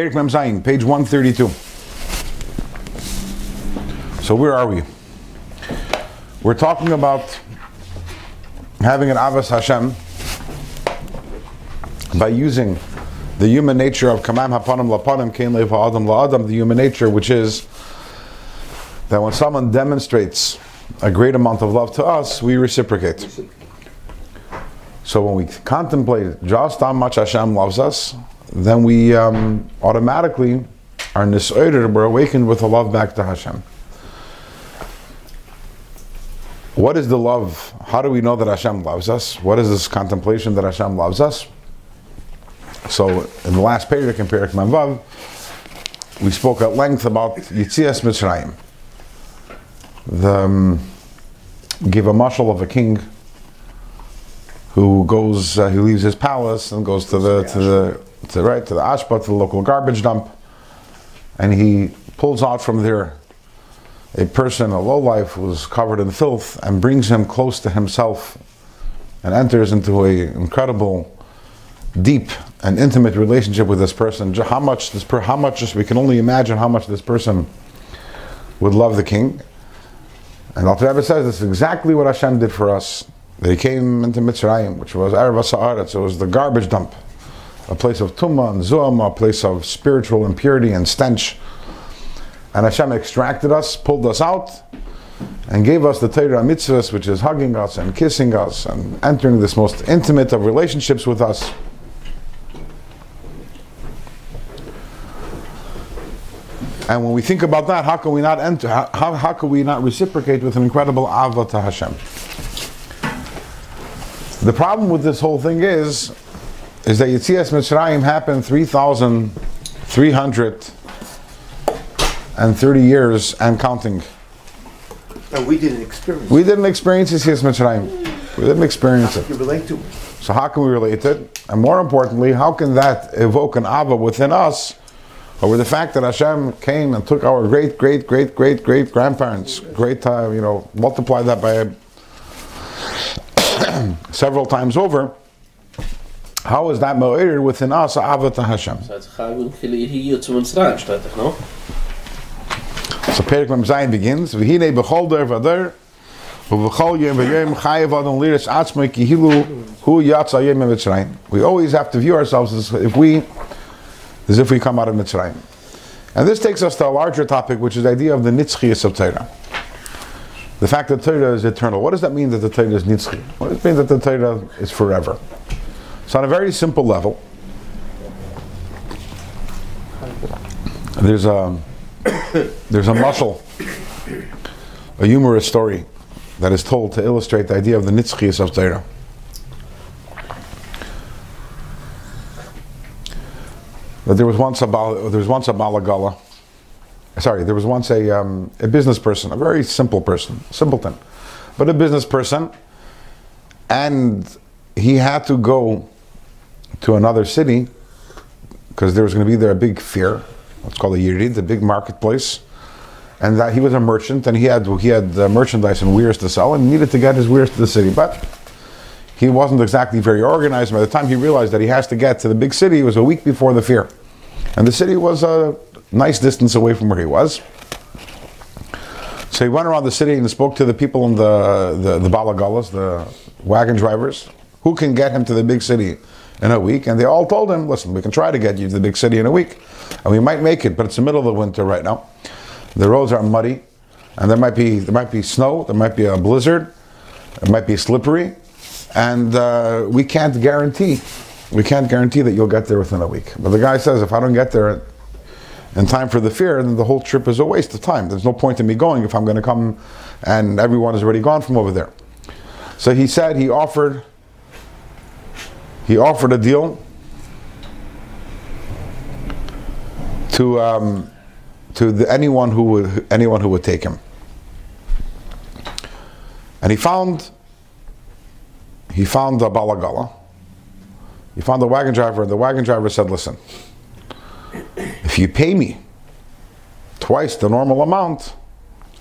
Perik Mem Zayin, page 132. So where are we? We're talking about having an Avas Hashem by using the human nature of Kamam Hapanim Lapanim Kain Lev Ha'adam La'adam, the human nature which is that when someone demonstrates a great amount of love to us, we reciprocate. So when we contemplate just how much Hashem loves us, then we um, automatically are nisoider, we're awakened with a love back to Hashem. What is the love? How do we know that Hashem loves us? What is this contemplation that Hashem loves us? So in the last period of Perik Mem Vav, we spoke at length about Yitzias Mitzrayim. The, um, give a mashal of a king who goes, uh, leaves his palace and goes to the to the to right to the ashpa to the local garbage dump, and he pulls out from there a person, a lowlife, who's covered in filth, and brings him close to himself, and enters into a incredible, deep and intimate relationship with this person. How much this per, how much we can only imagine how much this person would love the king. And Alter Rebbe says this is exactly what Hashem did for us they came into Mitzrayim, which was Erev so it was the garbage dump, a place of tumma and zuam, a place of spiritual impurity and stench. And Hashem extracted us, pulled us out, and gave us the Torah mitzvahs, which is hugging us and kissing us and entering this most intimate of relationships with us. And when we think about that, how can we not enter? How, how, how can we not reciprocate with an incredible ava to Hashem? The problem with this whole thing is, is that Yitzias Mitzrayim happened 3,330 years and counting. And we didn't experience We didn't experience Yitzias Mitzrayim. We didn't experience it. You relate to it. So how can we relate it? And more importantly, how can that evoke an Ava within us over the fact that Hashem came and took our great, great, great, great, great grandparents, great time, you know, multiply that by several times over, how is that mo'ir within us, Avat Hashem? So Perik Mem Zayin begins, V'hine b'chol der v'ader, v'chol yem v'yem chayev adon liris atzmei kihilu hu yatsa yem Mitzrayim. We always have to view ourselves as if we, as if we come out of Mitzrayim. And this takes us to a larger topic, which is the idea of the nitzchias of Torah. The fact that Torah is eternal. What does that mean that the Torah is nitzchi? What does it mean that the Torah is forever? So on a very simple level, there's a there's a mashal, a humorous story that is told to illustrate the idea of the nitzchias of Torah. That there was once a there was once a balagala sorry, there was once a, um, a business person, a very simple person, simpleton, but a business person, and he had to go to another city because there was going to be there a big fair, what's called a yirid, the big marketplace, and that he was a merchant and he had he had uh, merchandise and wares to sell and needed to get his wares to the city, but he wasn't exactly very organized. By the time he realized that he has to get to the big city, it was a week before the fair, and the city was a nice distance away from where he was. So he went around the city and spoke to the people in the, the, the balagalas, the wagon drivers, who can get him to the big city in a week. And they all told him, listen, we can try to get you to the big city in a week. And we might make it, but it's the middle of the winter right now. The roads are muddy, and there might be, there might be snow, there might be a blizzard, it might be slippery, and uh, we can't guarantee, we can't guarantee that you'll get there within a week. But the guy says, if I don't get there in time for the fair, then the whole trip is a waste of time. There's no point in me going if I'm going to come and everyone is already gone from over there. So he said he offered he offered a deal to um, to the, anyone who would anyone who would take him. And he found he found the balagala. He found the wagon driver, and the wagon driver said, "Listen." If you pay me twice the normal amount,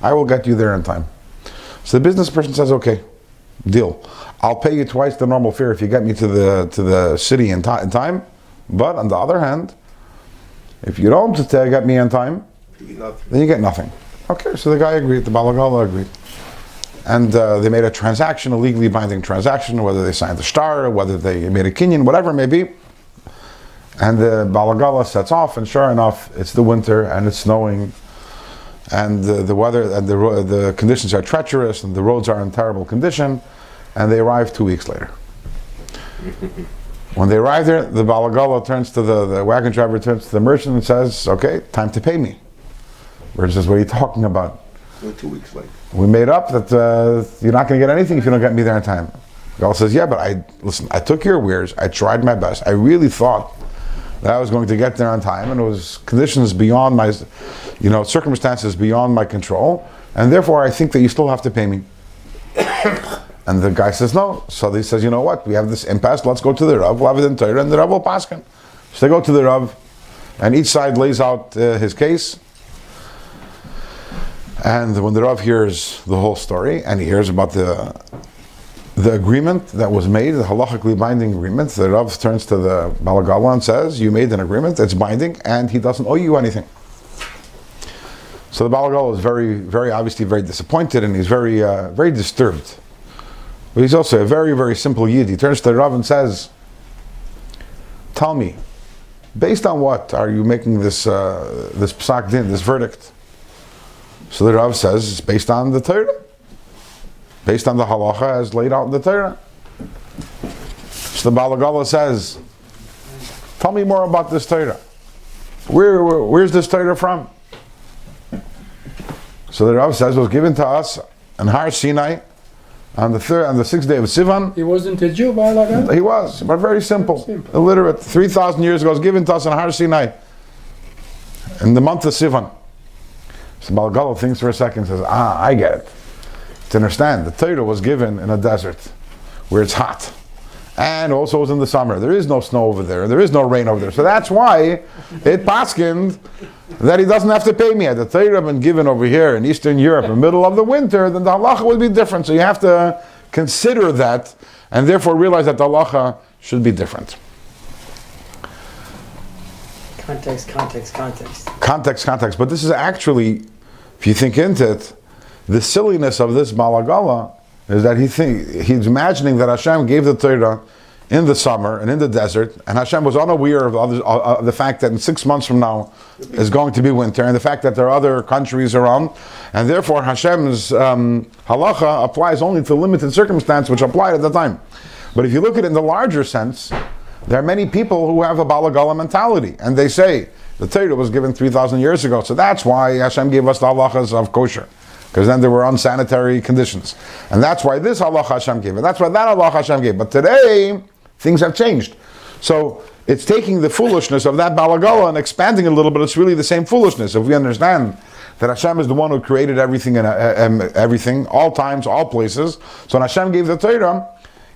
I will get you there in time. So the business person says, okay, deal. I'll pay you twice the normal fare if you get me to the to the city in, in time. But on the other hand, If you don't uh, get me in time, You then you get nothing. Okay, so the guy agreed, the Balagala agreed. And uh, they made a transaction, a legally binding transaction, whether they signed the shtar, whether they made a kinyan, whatever it may be. And the Balagala sets off, and sure enough, it's the winter and it's snowing, and the, the weather and the, the conditions are treacherous, and the roads are in terrible condition, and they arrive two weeks later. when they arrive there, the Balagala turns to the, the wagon driver, turns to the merchant, and says, Okay, time to pay me. Merchant says, What are you talking about? we're two weeks late. We made up that uh, you're not going to get anything if you don't get me there in time. Gal says, "Yeah, but I listen. I took your wares. I tried my best. I really thought that I was going to get there on time, and it was conditions beyond my, you know, circumstances beyond my control, and therefore I think that you still have to pay me." and the guy says, "No." So he says, "You know what? We have this impasse. Let's go to the Rav. We'll have it in Torah, and the Rav will paskin." So they go to the Rav, and each side lays out uh, his case. And when the Rav hears the whole story and he hears about the the agreement that was made, the halachically binding agreement, the Rav turns to the Balagala and says, You made an agreement, it's binding, and he doesn't owe you anything. So the Balagala is very, very obviously very disappointed and he's very, uh, very disturbed. But he's also a very, very simple Yid. He turns to the Rav and says, Tell me, based on what are you making this, uh, this psak din, this verdict? So the Rav says it's based on the Torah, based on the halacha as laid out in the Torah. So the Balagala says, "Tell me more about this Torah. Where, where- where's this Torah from?" So the Rav says it was given to us in Har Sinai on the third, on the sixth day of Sivan. He wasn't a Jew, Balaga? He was, but very simple, Simple. illiterate. Three thousand years ago, it was given to us in Har Sinai in the month of Sivan. So Balagala thinks for a second, says, "Ah, I get it. To understand, the Torah was given in a desert where it's hot, and also was in the summer. There is no snow over there. There is no rain over there. So that's why it paskined that he doesn't have to pay me. Had the Torah been given over here in Eastern Europe in the middle of the winter, then the halacha would be different. So you have to consider that, and therefore realize that the halacha should be different. Context, context, context. context, context. But this is actually, if you think into it, the silliness of this Balagala is that he think he's imagining that Hashem gave the Torah in the summer and in the desert, and Hashem was unaware of, other, uh, of the fact that in six months from now is going to be winter, and the fact that there are other countries around, and therefore Hashem's um, halacha applies only to limited circumstances which applied at the time. But if you look at it in the larger sense, there are many people who have a Balagala mentality, and they say the Torah was given 3,000 years ago, so that's why Hashem gave us the halachas of kosher, because then there were unsanitary conditions. And that's why this halacha Hashem gave, and that's why that halacha Hashem gave. But today, things have changed. So it's taking the foolishness of that Balagala and expanding it a little bit, it's really the same foolishness. If we understand that Hashem is the one who created everything and uh, um, everything, all times, all places, so when Hashem gave the Torah,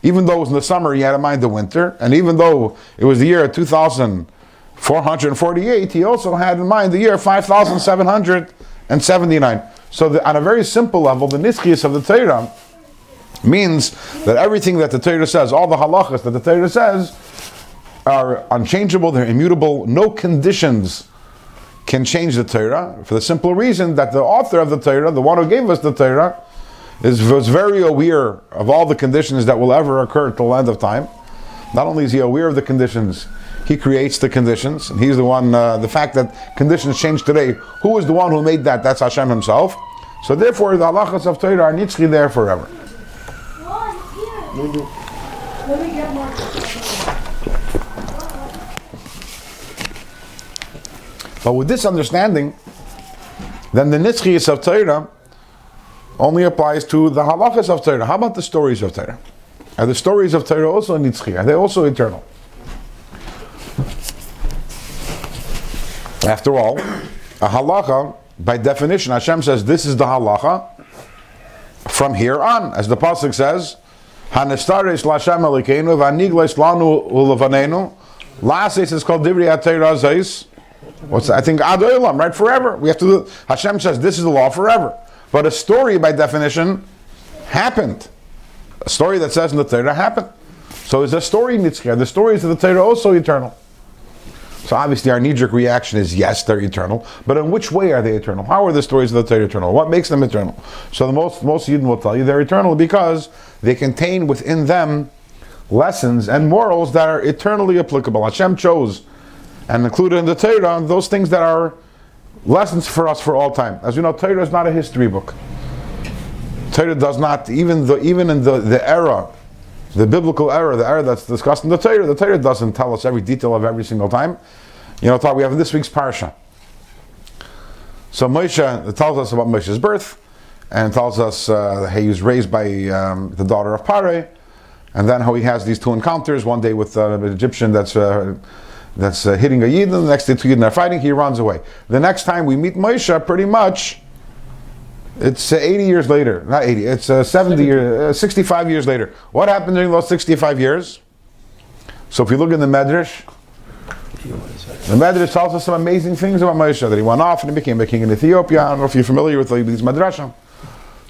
even though it was in the summer, he had in mind the winter, and even though it was the year 2448, he also had in mind the year 5779. So, the, on a very simple level, the nitzchias of the Torah means that everything that the Torah says, all the halachas that the Torah says, are unchangeable, they're immutable, no conditions can change the Torah for the simple reason that the author of the Torah, the one who gave us the Torah, is, was very aware of all the conditions that will ever occur at the end of time. Not only is he aware of the conditions, he creates the conditions, and he's the one. Uh, the fact that conditions change today, who is the one who made that? That's Hashem Himself. So therefore, the halachas of Torah are nitzchi there forever. Let me get more. But with this understanding, then the nitzchiyas of Torah only applies to the halachas of Torah. How about the stories of Torah? Are the stories of Torah also nitzchi? Are they also eternal? After all, a halacha, by definition, Hashem says this is the halacha from here on. As the Pasuk says, Hanistaris Lashem Elikenu, Vanigles Lanu Ulevanenu, Lasis is called Divri HaTorah Zeis. What's that? I think Ad Olam, right? Forever. We have to do, Hashem says this is the law forever. But a story, by definition, happened. A story that says in the Torah happened. So is a story nitzchah. The stories of the Torah also eternal. So obviously our knee-jerk reaction is yes, they're eternal. But in which way are they eternal? How are the stories of the Torah eternal? What makes them eternal? So the most most Yidden will tell you they're eternal because they contain within them lessons and morals that are eternally applicable. Hashem chose and included in the Torah those things that are lessons for us for all time. As you know, Torah is not a history book. Torah does not, even the even in the, the era, the biblical era, the era that's discussed in the Torah, the Torah doesn't tell us every detail of every single time. You know, thought we have in this week's parsha. So Moshe tells us about Moshe's birth, and tells us uh, he was raised by um, the daughter of Pare, and then how he has these two encounters. One day with uh, an Egyptian that's uh, that's uh, hitting a Yid, and the next day two Yidden are fighting. He runs away. The next time we meet Moshe, pretty much it's uh, 80 years later, not 80, it's uh, 70 years, uh, 65 years later. What happened during those 65 years? So if you look in the Medrash, the Medrash tells us some amazing things about Moshe, that he went off and he became a king in Ethiopia. I don't know if you're familiar with these Madrashim.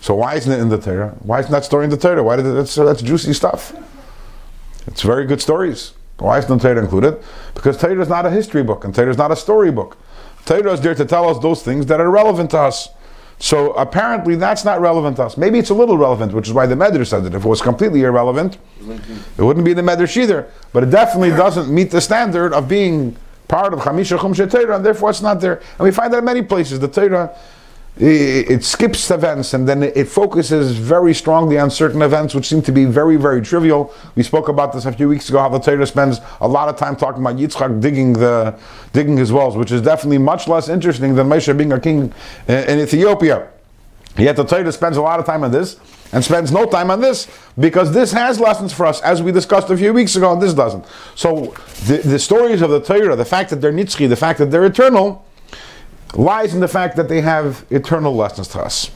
So why isn't it in the Torah? Why isn't that story in the Torah? Why did it, that's, that's juicy stuff. It's very good stories. Why isn't the Torah included? Because Torah is not a history book and Torah is not a story book. Torah is there to tell us those things that are relevant to us. So apparently that's not relevant to us. Maybe it's a little relevant, which is why the Medrash said it. If it was completely irrelevant, it wouldn't be the Medrash either. But it definitely doesn't meet the standard of being part of Chamisha Chumshe Torah, and therefore it's not there. And we find that in many places. The Torah it, skips events and then it focuses very strongly on certain events which seem to be very, very trivial. We spoke about this a few weeks ago, how the Torah spends a lot of time talking about Yitzchak digging the digging his wells, which is definitely much less interesting than Moshe being a king in Ethiopia. Yet the Torah spends a lot of time on this and spends no time on this because this has lessons for us, as we discussed a few weeks ago, and this doesn't. So the, the stories of the Torah, the fact that they're nitzchi, the fact that they're eternal, lies in the fact that they have eternal lessons to us.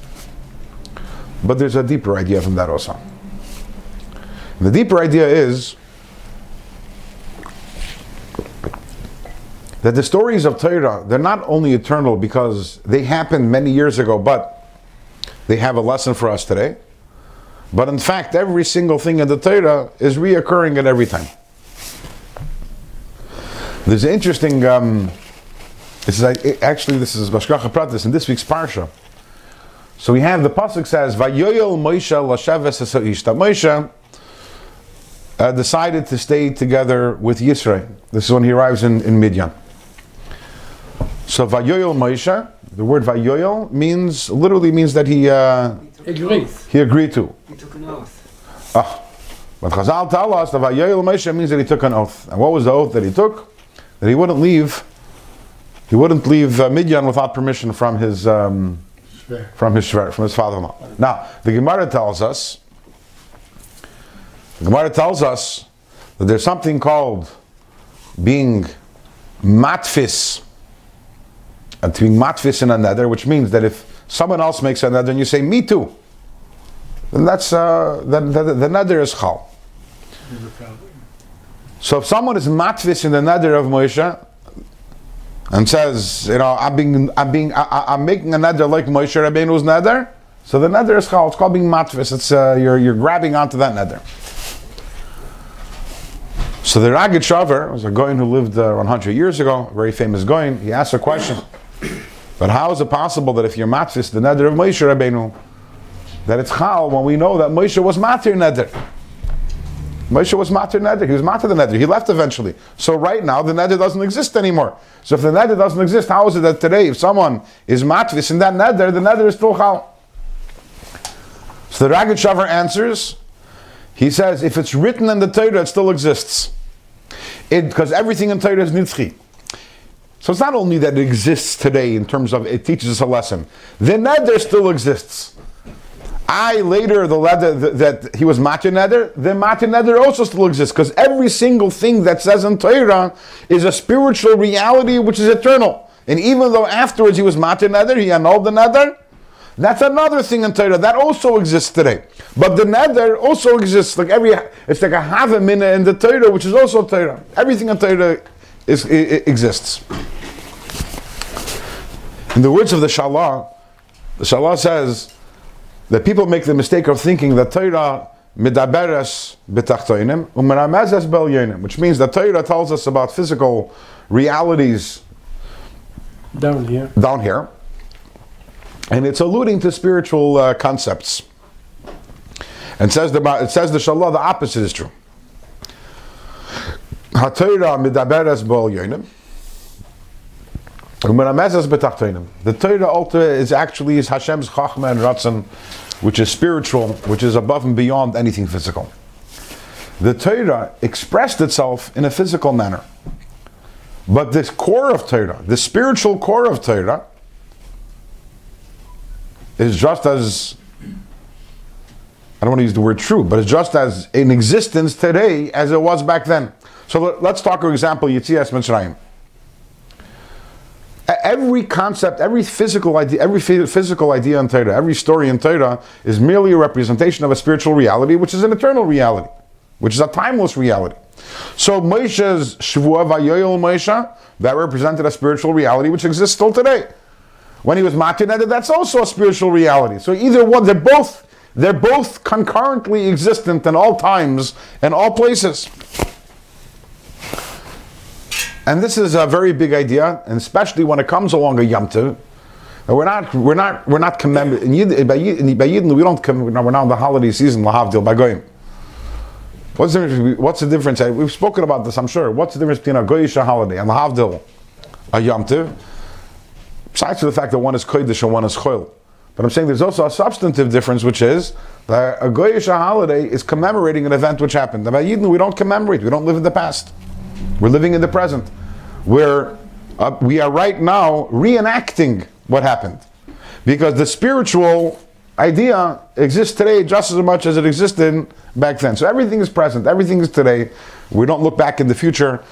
But there's a deeper idea from that also. The deeper idea is that the stories of Torah, they're not only eternal because they happened many years ago, but they have a lesson for us today. But in fact, every single thing in the Torah is reoccurring at every time. There's an interesting um, this is actually this is Bashkacha Pratis in this week's parsha. So we have the pasuk says Vayoyel Moshe Lasheves That Moshe uh, decided to stay together with Yisrael. This is when he arrives in, in Midian. So Vayoyel Moshe, the word Vayoyel means literally means that he uh, agreed. He agreed to. He took an oath. Ah, but Chazal tell us that Vayoyel Moshe means that he took an oath. And what was the oath that he took? That he wouldn't leave he wouldn't leave uh, Midian without permission from his um, from his shver, from his father-in-law. Now, the Gemara tells us, the Gemara tells us that there's something called being matfis, and being matfis in another, which means that if someone else makes another and you say me too, then that's uh, then the, the, the nether is chal. So if someone is matfis in the nether of Moshe, and says, you know, I'm being, I'm being, I, am making a nether like Moshe Rabbeinu's nether. So the nether is called, it's called being matvis. It's uh, you're you're grabbing onto that nether. So the Rogatchover was a Goin who lived uh, 100 years ago, very famous Goin. He asked a question, but how is it possible that if you're matvis, the nether of Moshe Rabbeinu, that it's chal when we know that Moshe was matir nether? Moshe was matir neder. He was matir the neder. He left eventually. So right now the neder doesn't exist anymore. So if the neder doesn't exist, how is it that today if someone is matvis in that neder, the neder is still chal? So the Rogatchover answers. He says if it's written in the Torah, it still exists. Because everything in Torah is nitzchi. So it's not only that it exists today in terms of it teaches us a lesson. The neder still exists. I later the leather that he was matir neder, the neder also still exists because every single thing that says in Torah is a spiritual reality which is eternal. And even though afterwards he was neder, he annulled the neder. That's another thing in Torah that also exists today. But the nether also exists like every. It's like a half a minute in the Torah, which is also Torah. Everything in Torah is, exists. In the words of the Shalah, the Shalah says that people make the mistake of thinking that Torah midaberes betachtoinim umeramezes belyonim, which means that Torah tells us about physical realities Down here. down here, and it's alluding to spiritual uh, concepts. And says the it says the Shalah, the opposite is true. HaTorah midaberes belyonim. The Torah also is actually is Hashem's chachma and ratzon, which is spiritual, which is above and beyond anything physical. The Torah expressed itself in a physical manner. But this core of Torah, the spiritual core of Torah, is just as I don't want to use the word true, but it's just as in existence today as it was back then. So let- let's talk, for example, Yitzias Mitzrayim. Every concept, every physical idea, every physical idea in Torah, every story in Torah is merely a representation of a spiritual reality, which is an eternal reality, which is a timeless reality. So Moshe's Shavua Vayoyel Moshe, that represented a spiritual reality which exists still today. When he was Matined, that's also a spiritual reality. So either one, they're both they're both concurrently existent in all times and all places. And this is a very big idea, and especially when it comes along a Yom Tov. We're not, we're not, we're not commemorating. In Yid- by Yid- by we don't come. We're not in the holiday season. Lahavdil by Goyim. What's the difference? What's the difference? We've spoken about this, I'm sure. What's the difference between a Goyish holiday and Lahavdil, a Yom Tov? Besides the fact that one is Kodesh and one is Chol. But I'm saying there's also a substantive difference, which is that a Goyish holiday is commemorating an event which happened. By Yidden, we don't commemorate. We don't live in the past. We're living in the present. Where uh, we are right now reenacting what happened. Because the spiritual idea exists today just as much as it existed back then. So everything is present, everything is today. We don't look back in the future.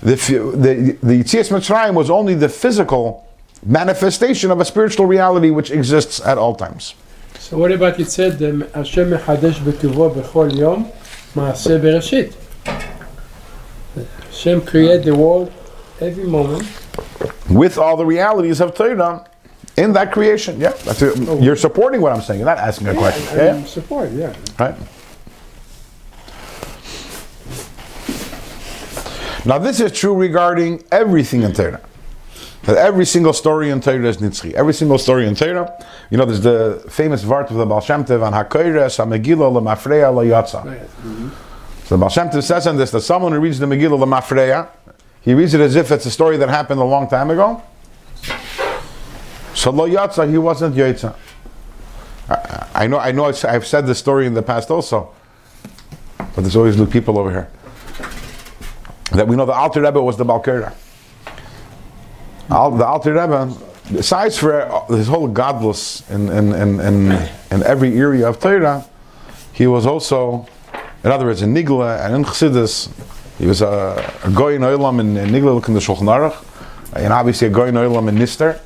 The, the, the Yitzias Mitzrayim was only the physical manifestation of a spiritual reality which exists at all times. So what about it said, um, Hashem mechadesh b'tuvo b'chol yom ma'aseh bereshit? Hashem created the world every moment. With all the realities of Torah in that creation. Yeah, that's it. Oh. you're supporting what I'm saying. You're not asking a question. and, Yeah, support, yeah. Right. Now this is true regarding everything in Torah. That every single story in Torah is nitzchi. Every single story in Torah, you know, there's the famous vart of the Baal Shem Tov on Hakoyres, HaMegillah, LaMafreya, LaYatza. Mm-hmm. So the Baal Shem Tov says on this that someone who reads the Megillah, LaMafreya, he reads it as if it's a story that happened a long time ago. So Lo Yatza, he wasn't Yotza. I, know, I know, I've said this story in the past also, but there's always new people over here. That we know the Alter Rebbe was the Balkera. Al, the Alter Rebbe, besides for uh, his whole gadlus in, in, in, in, in every area of Torah, he was also, in other words, in Nigla and in Chassidus, he was a, a goy in Oilam in, in Nigla, look in the Shulchan Aruch, and obviously a goy in Oilam in Nister.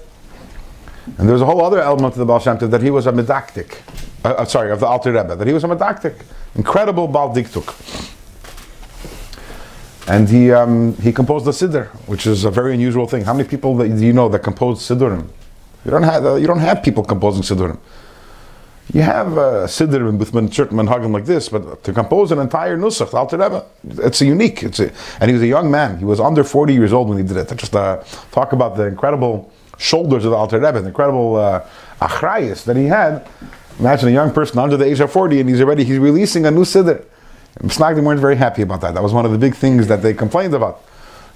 And there's a whole other element to the Baal Shem Tov that he was a medactic. Uh, uh, sorry, of the Alter Rebbe, that he was a medactic. Incredible Baal Diktuk. And he, um, he composed the Siddur, which is a very unusual thing. How many people that, do you know that compose Siddurim? You don't have, uh, you don't have people composing Siddurim. You have a Siddur with certain manhagim like this, but to compose an entire Nusach, Alter Rebbe, it's a unique. It's a, and he was a young man. He was under 40 years old when he did it. Just uh, talk about the incredible shoulders of the Alter Rebbe, the incredible uh, achrayus that he had. Imagine a young person under the age of 40 and he's already he's releasing a new Siddur. Snagdim weren't very happy about that. That was one of the big things that they complained about.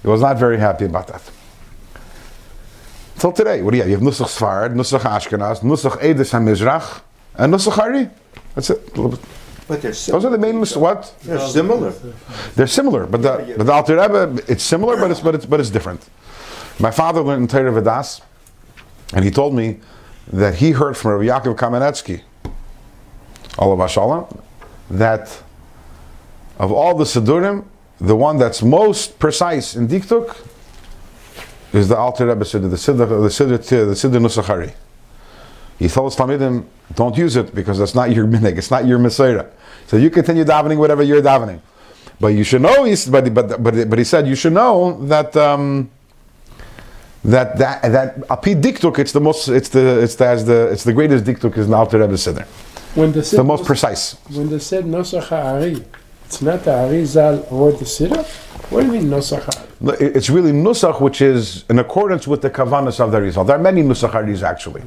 He was not very happy about that. Till today, what do you have? You have Nusach Sfarad, Nusach Ashkenaz, Nusach Edis HaMizrach, and Nusach Hari. That's it. Little bit. But they're Those are the main Nus- what? They're similar. They're similar, but the, but the Alter Rebbe, it's similar, but it's, but it's, but it's different. My father learned in Torah Vodaas, and he told me that he heard from Rabbi Yaakov Kamenetsky, Allah Shalom, that of all the Siddurim, the one that's most precise in Diktuk is the Alter Rebbe Siddur, the Siddur, the Siddur, the Siddur Nusachari. He told his Talmidim, don't use it because that's not your minig, it's not your Messiah. So you continue davening whatever you're davening. But you should know, he, but, but, but, but he said, you should know that um, that that that api diktuk, it's the most, it's the it's the, as the it's the greatest diktuk is an Alter Rebbe Siddur. When the said most precise. when they said Nosach Ha'ari, it's not the Ari Zal wrote the Siddur. What do you mean Nosach? It's really nusach, which is in accordance with the kavanas of the Rizal. There are many nusach haris actually,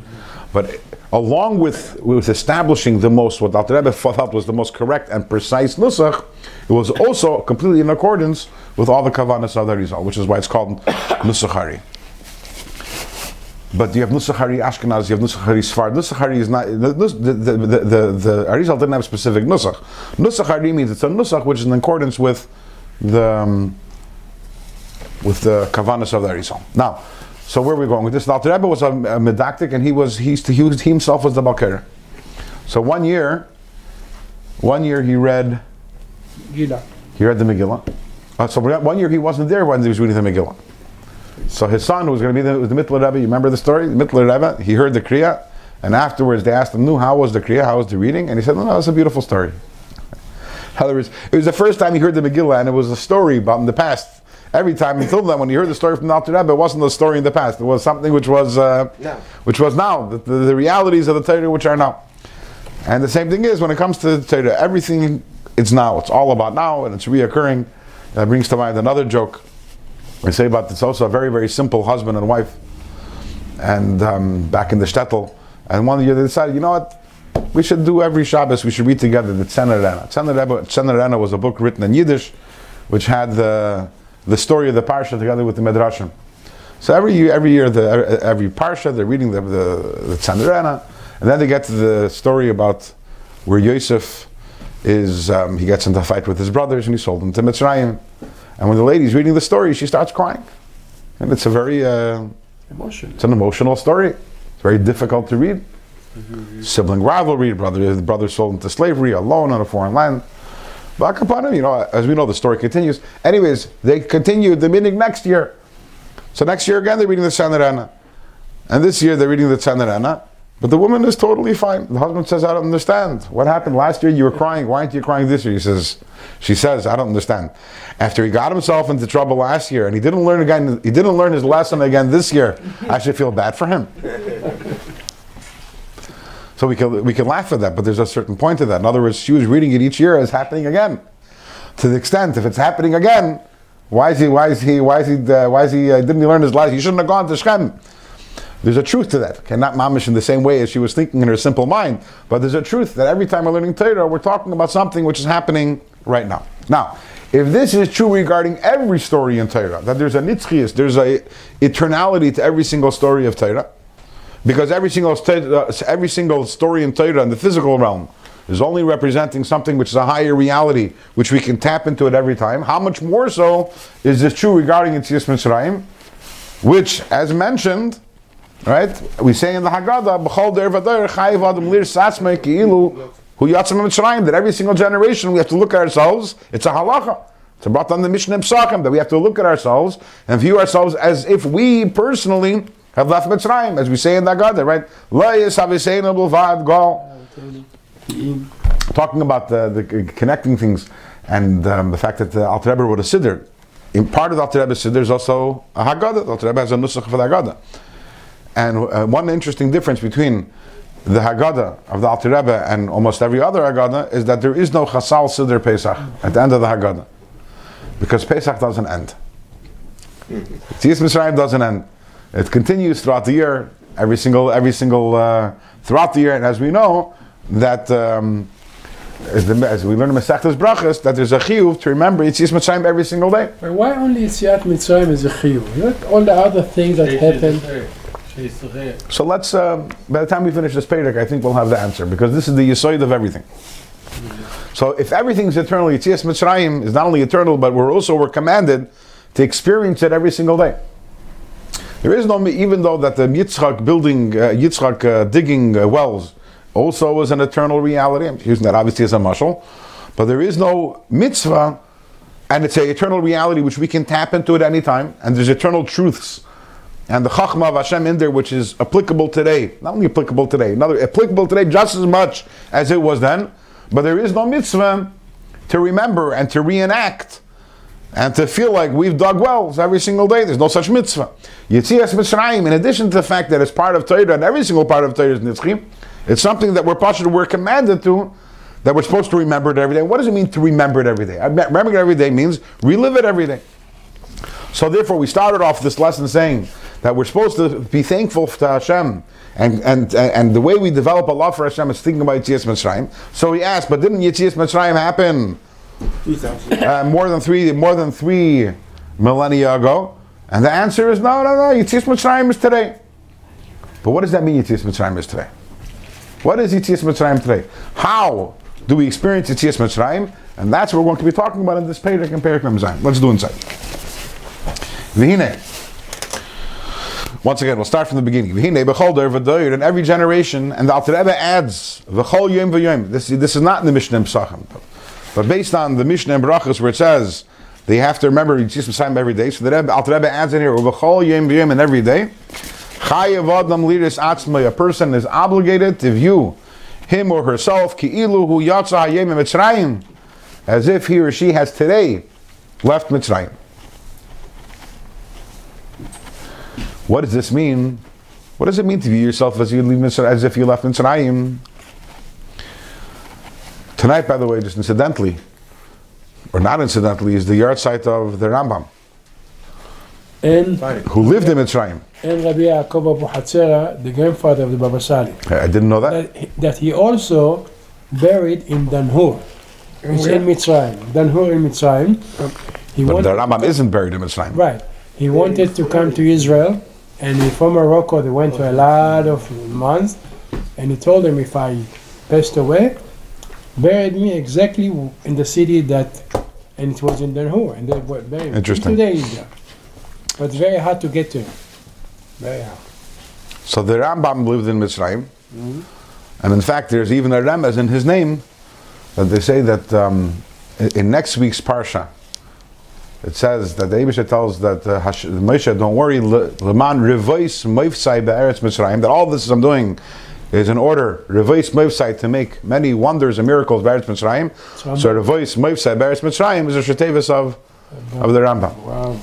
but along with with establishing the most what Alter Rebbe thought was the most correct and precise nusach, it was also completely in accordance with all the kavanas of the Rizal, which is why it's called nusach hari. But you have Nusach Hari Ashkenaz, you have Nusach Hari Sfard. Nusach Hari is not, the, the, the, the, the, Arizal didn't have specific Nusach. Nusach Hari means it's a Nusach which is in accordance with the, um, with the Kavanas of the Arizal. Now, so where are we going with this? The Alter Rebbe was a, a medactic and he was, he, used he, was, he himself was the Balker. So one year, one year he read, Gila. he read the Megillah. Uh, so one year he wasn't there when he was reading the Megillah. So his son who was going to be the, was the Mittler Rebbe. You remember the story? The Mittler Rebbe. He heard the Kriya, and afterwards they asked him, "Nu, how was the Kriya? How was the reading?" And he said, "No, no, it's a beautiful story." In other words, it was the first time he heard the Megillah, and it was a story about in the past. Every time until then, when he heard the story from the Alter Rebbe, it wasn't a story in the past. It was something which was, uh, Now. which was now the, the, the realities of the Torah, which are now. And the same thing is when it comes to the Torah, everything it's now. It's all about now, and it's reoccurring. That brings to mind another joke. We say about this also a very very simple husband and wife, and um, back in the shtetl, and one year they decided, you know what, we should do every Shabbos. We should read together the Tzener Rena. Tzener Rena was a book written in Yiddish, which had the the story of the parsha together with the medrashim. So every year, every year, the, every parsha, they're reading the the, the Tzener and then they get to the story about where Yosef is. Um, he gets into a fight with his brothers, and he sold them to Mitzrayim. And when the lady's reading the story, she starts crying, and it's a very uh, Emotion. it's an emotional story. It's very difficult to read. Sibling rivalry, brother the brother sold into slavery, alone on a foreign land. But Akapanim, you know, as we know, the story continues. Anyways, they continued the meeting next year. So next year again, they're reading the Sanarana. And this year they're reading the Sanarana. But the woman is totally fine. The husband says, I don't understand. What happened last year? You were crying. Why aren't you crying this year? He says, she says, I don't understand. After he got himself into trouble last year and he didn't learn again, he didn't learn his lesson again this year, I should feel bad for him. So we can we can laugh at that, but there's a certain point to that. In other words, she was reading it each year as happening again. To the extent, if it's happening again, why is he? Why is he? Why is he? Uh, why is he? Uh, didn't he learn his lesson? He shouldn't have gone to Shem. There's a truth to that. Okay, not mamish in the same way as she was thinking in her simple mind, but there's a truth that every time we're learning Torah, we're talking about something which is happening right now. Now, if this is true regarding every story in Torah, that there's a nitzchias, there's a eternality to every single story of Torah, because every single uh, every single story in Torah in the physical realm is only representing something which is a higher reality, which we can tap into at every time. How much more so is this true regarding Yitzias Mitzrayim, which, as mentioned, right, we say in the Haggadah, "B'chol der chayiv adam lir ki'ilu hu yatzim Mitzrayim," that every single generation we have to look at ourselves. It's a halacha. It's brought on the Mishnah Psachim that we have to look at ourselves and view ourselves as if we personally have left Mitzrayim, as we say in the Haggadah, right? Lo yisaviseinu b'lvad gal talking about the, the connecting things and um, the fact that the Alter Rebbe wrote a siddur. In part of the Alter Rebbe's siddur is also a Haggadah. The Alter Rebbe has a nusach for the Haggadah. And uh, one interesting difference between the Haggadah of the Alter Rebbe and almost every other Haggadah is that there is no Chasal Siddur Pesach at the end of the Haggadah. Because Pesach doesn't end. Tziyas Mitzrayim doesn't end. It continues throughout the year, every single, every single, uh, throughout the year. And as we know, that um, as, the, as we learn in Masechtas Brachas, that there's a chiyuv to remember Yitzis Mitzrayim every single day. But why only Yitziat Mitzrayim is a chiyuv? Not all the other things that happen. So let's, uh, by the time we finish this Perek, I think we'll have the answer because this is the yisoid of everything. So if everything's eternal, Yitzias Mitzrayim is not only eternal, but we're also we're commanded to experience it every single day. There is no, even though that the Yitzchak building, uh, Yitzchak uh, digging uh, wells also was an eternal reality. I'm using that obviously as a mushal, but there is no mitzvah, and it's an eternal reality which we can tap into at any time, and there's eternal truths. And the Chachma of Hashem in there, which is applicable today, not only applicable today, another applicable today just as much as it was then, but there is no mitzvah to remember and to reenact and to feel like we've dug wells every single day. There's no such mitzvah. Yitzias Mitzrayim, in addition to the fact that it's part of Torah and every single part of Torah is nitzchim, It's something that we're we're commanded to, that we're supposed to remember it every day. What does it mean to remember it every day? Remembering it every day means relive it every day. So therefore, we started off this lesson saying that we're supposed to be thankful to Hashem, and and and the way we develop a love for Hashem is thinking about Yitzias Mitzrayim. So we asked, but didn't Yitzias Mitzrayim happen 2000. Uh, more than three more than three millennia ago? And the answer is no, no, no. Yitzias Mitzrayim is today. But what does that mean? Yitzias Mitzrayim is today. What is Yitzias Mitzrayim today? How do we experience Yitzias Mitzrayim? And that's what we're going to be talking about in this page and Zayin. Let's do inside. V'hine. Once again, we'll start from the beginning. V'hine b'chol der v'doyer in every generation, and the Alter Rebbe adds v'chol yom v'yom. This, this is not in the Mishnah and Psachim, but based on the Mishnah and Brachas where it says they have to remember Yitzias Mitzrayim every day, so the Rebbe, Alter Rebbe adds in here and every day. A person is obligated to view him or herself as if he or she has today left Mitzrayim. What does this mean? What does it mean to view yourself as you leave Mitzrayim, as if you left Mitzrayim? Tonight, by the way, just incidentally, or not incidentally, is the yahrzeit of the Rambam, And, who lived in Mitzrayim. and Rabbi Yaakov Abu Hatzera, the grandfather of the Baba Sali, I didn't know that. that, he- that he also buried in Damanhur. It's in Mitzrayim. Damanhur in Mitzrayim. He But the wanted, Rambam isn't buried in Mitzrayim. right. He wanted to come to Israel, and he, from Morocco they went to a lot of months, and he told them if I passed away, buried me exactly in the city that, and it was in Damanhur, and they were buried. Interesting. Today is there, but very hard to get to him. Very hard. So the Rambam lived in Mitzrayim, and in fact, there's even a Remez in his name that they say that um, in- next week's parsha, it says that the Abisha tells that uh, Hash- Moshe, don't worry, Le- Leman Revois Moivsai Be'eretz Mitzrayim, that all this I'm doing is in order, Revois Moivsai, to make many wonders and miracles Be'eretz Mitzrayim. So Revois Moivsai Be'eretz Mitzrayim is a Shetevus of, of the Rambam. Wow.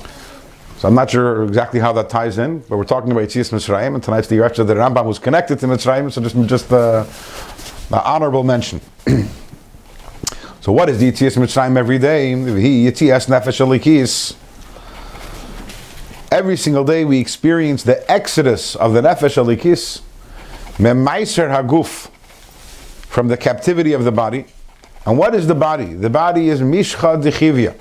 So I'm not sure exactly how that ties in, but we're talking about Yitzias Mitzrayim, and tonight's the of the Rambam was connected to Mitzrayim, so just just uh, an honorable mention. so what is the Yitzias Mitzrayim every day? He Yitzias Nefesh Alikis. Every single day we experience the exodus of the Nefesh Alikis, Memaiser Haguf, from the captivity of the body. And what is the body? The body is Mishcha Dechivya.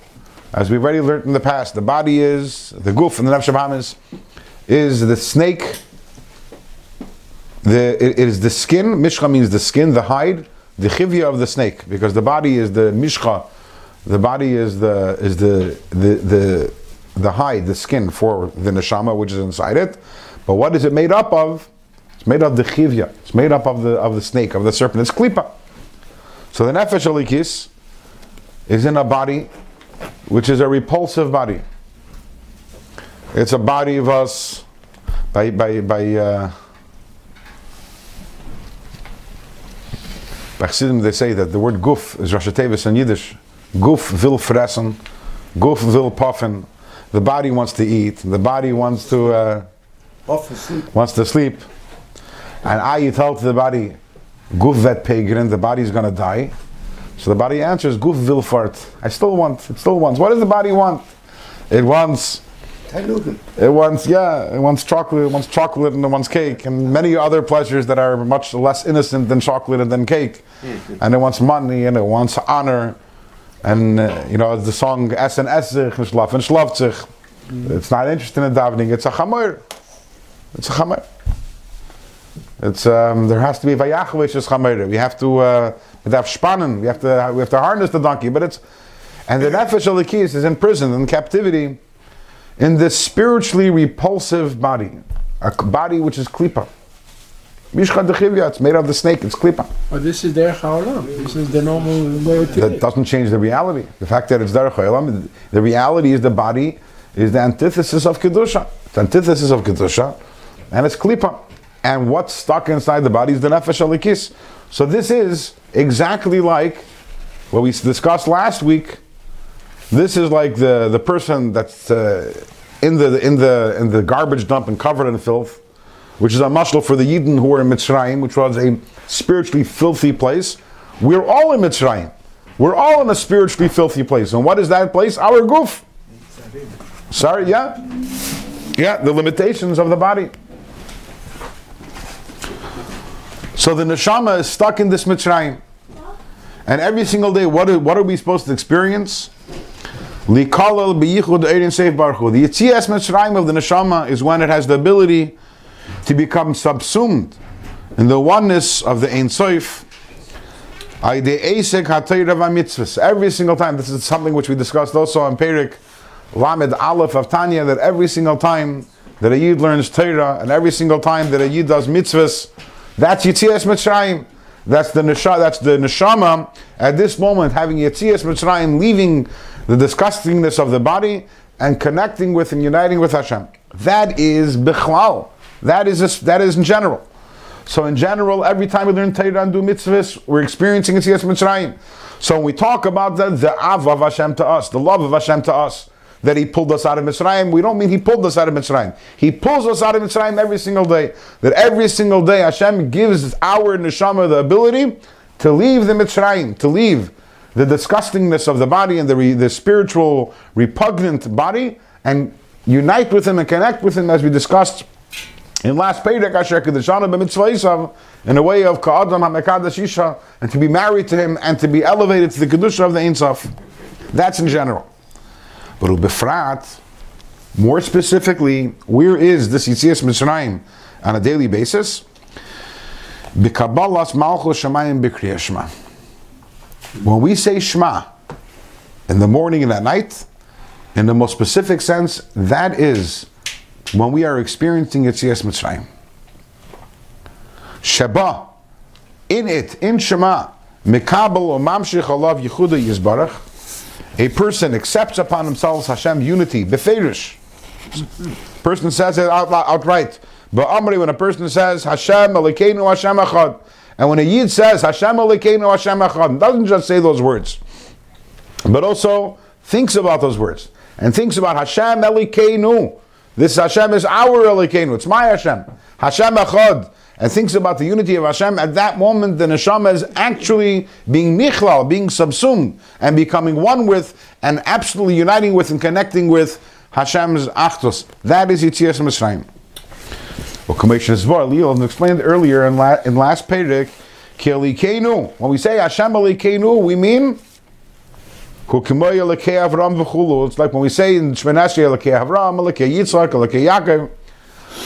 As we've already learned in the past, the body is, the guf and the nefesh is the snake. The, it, it is the skin, mishcha means the skin, the hide, the chivya of the snake, because the body is the mishcha, the body is the is the the the, the hide, the skin for the neshama which is inside it. But what is it made up of? It's made of the chivya. It's made up of the of the snake, of the serpent. It's klipa. So the nefesh alikis is in a body which is a repulsive body. It's a body of us by by by uh, by Chassidim they say that the word guf is Rosh Tevis in Yiddish. Guf will fressen, guf will puffen. The body wants to eat. The body wants to uh, wants to sleep. And I you tell to the body, guf vet pegrin, the body is going to die. So the body answers, guf will fart. I still want, it still wants. What does the body want? It wants, it wants, yeah, it wants chocolate, it wants chocolate and it wants cake and many other pleasures that are much less innocent than chocolate and than cake. And it wants money and it wants honor. And, uh, you know, the song Es en Essig, and Schlaf and Schlafzig. It's not interested in davening, it's a chamor. It's a chamor. It's um, there has to be vayachvish is chamor. We have to uh, we have spannen. We have to we have to harness the donkey. But it's and the nefesh of the alikis is in prison in captivity in this spiritually repulsive body, a body which is klipa. It's made of the snake. It's klipa. But this is their haolam. This is the normal way That doesn't change the reality. The fact that it's derech haolam, the reality is the body is the antithesis of kedusha. It's antithesis of kedusha, and it's klipa. And what's stuck inside the body is the nefesh alikis. So this is exactly like what we discussed last week. This is like the the person that's uh, in the in the in the garbage dump and covered in filth, which is a mashal for the Yidden who were in Mitzrayim, which was a spiritually filthy place. We're all in Mitzrayim. We're all in a spiritually filthy place. And what is that place? Our goof. Sorry, yeah? Yeah, the limitations of the body. So the neshama is stuck in this Mitzrayim. And every single day, what are, what are we supposed to experience? Likalal biyichud seif baruch The Yitzias Mitzrayim of the neshama is when it has the ability to become subsumed in the oneness of the Ein Sof. Every single time, this is something which we discussed also in Perik Lamed Aleph of Tanya, that every single time that a Yid learns Torah, and every single time that a Yid does mitzvahs, that's Yitzias Mitzrayim. That's the neshama. That's the neshama at this moment having Yitzias Mitzrayim, leaving the disgustingness of the body and connecting with and uniting with Hashem. That is bichlal. That is a, that is in general. So in general, every time we learn Torah and do mitzvahs, we're experiencing Yitzias Mitzrayim. So when we talk about the, the av of Hashem to us, the love of Hashem to us, that He pulled us out of Mitzrayim, we don't mean He pulled us out of Mitzrayim. He pulls us out of Mitzrayim every single day. That every single day Hashem gives our neshama the ability to leave the Mitzrayim, to leave the disgustingness of the body and the, re, the spiritual repugnant body, and unite with Him and connect with Him as we discussed in last Perek Asher Kedeshana b'mitzvayisav in a way of Ka'adam HaMekadash Isha and to be married to him and to be elevated to the Kedusha of the Ein Sof. That's in general. But Ubefrat, more specifically, where is this Yitzias Mitzrayim on a daily basis? B'Kabbalas Malchus Shemayim B'Kriyah Shema. When we say Shema in the morning and at night, in the most specific sense, that is when we are experiencing Yitzias Mitzrayim. Sheba, in it, in Shema, Mikabel or Mamshich Alav Yehuda Yizbarach, a person accepts upon himself Hashem unity, beferish. Person says it out, outright. But Amri, when a person says Hashem Elokeinu Hashem Echad, and when a Yid says Hashem Elokeinu Hashem Echad, doesn't just say those words, but also thinks about those words and thinks about Hashem Elokeinu. This Hashem is our Elokeinu. It's my Hashem. Hashem Echad. And thinks about the unity of Hashem. At that moment, the neshama is actually being nichlal, being subsumed, and becoming one with, and absolutely uniting with and connecting with Hashem's Achdus. That is Yitzias Mitzrayim. Well, Commission Zvar, explained earlier in, la, in last Perek, Kelikenu. When we say Hashem Elikenu, we mean it's like when we say in Elekei Avram, Elekei Yaakov.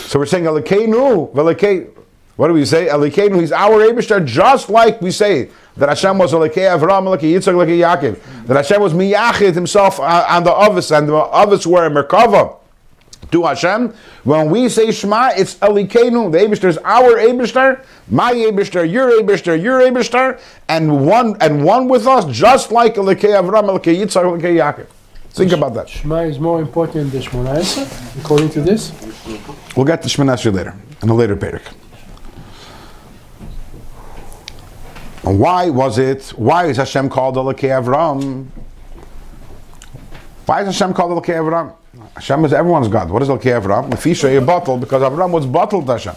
So we're saying Velekei. What do we say? Elekeinu, he's our Abishtar, just like we say that Hashem was Elekei Avram, Elekei Yitzchak, Elekei Yaakov. That Hashem was Miyachid himself uh, on the Avis, and the Avis were in Merkava to Hashem. When we say Shema, it's Elikenu. The Abishter is our Abishter, my Abishter, your Abishter, your Abishter, and one and one with us, just like Elikei Avram, Elikei Yitzchak, Elikei Yaakov. Think about that. Shema is more important than Shemona according to this. We'll get to Shemana later, in a later Perek. And why was it, why is Hashem called Elikei Avram? Why is Hashem called Elikei Avram? Hashem is everyone's God. What is Elikei Avram? Lefisha a bottle because Avram was bottled Hashem.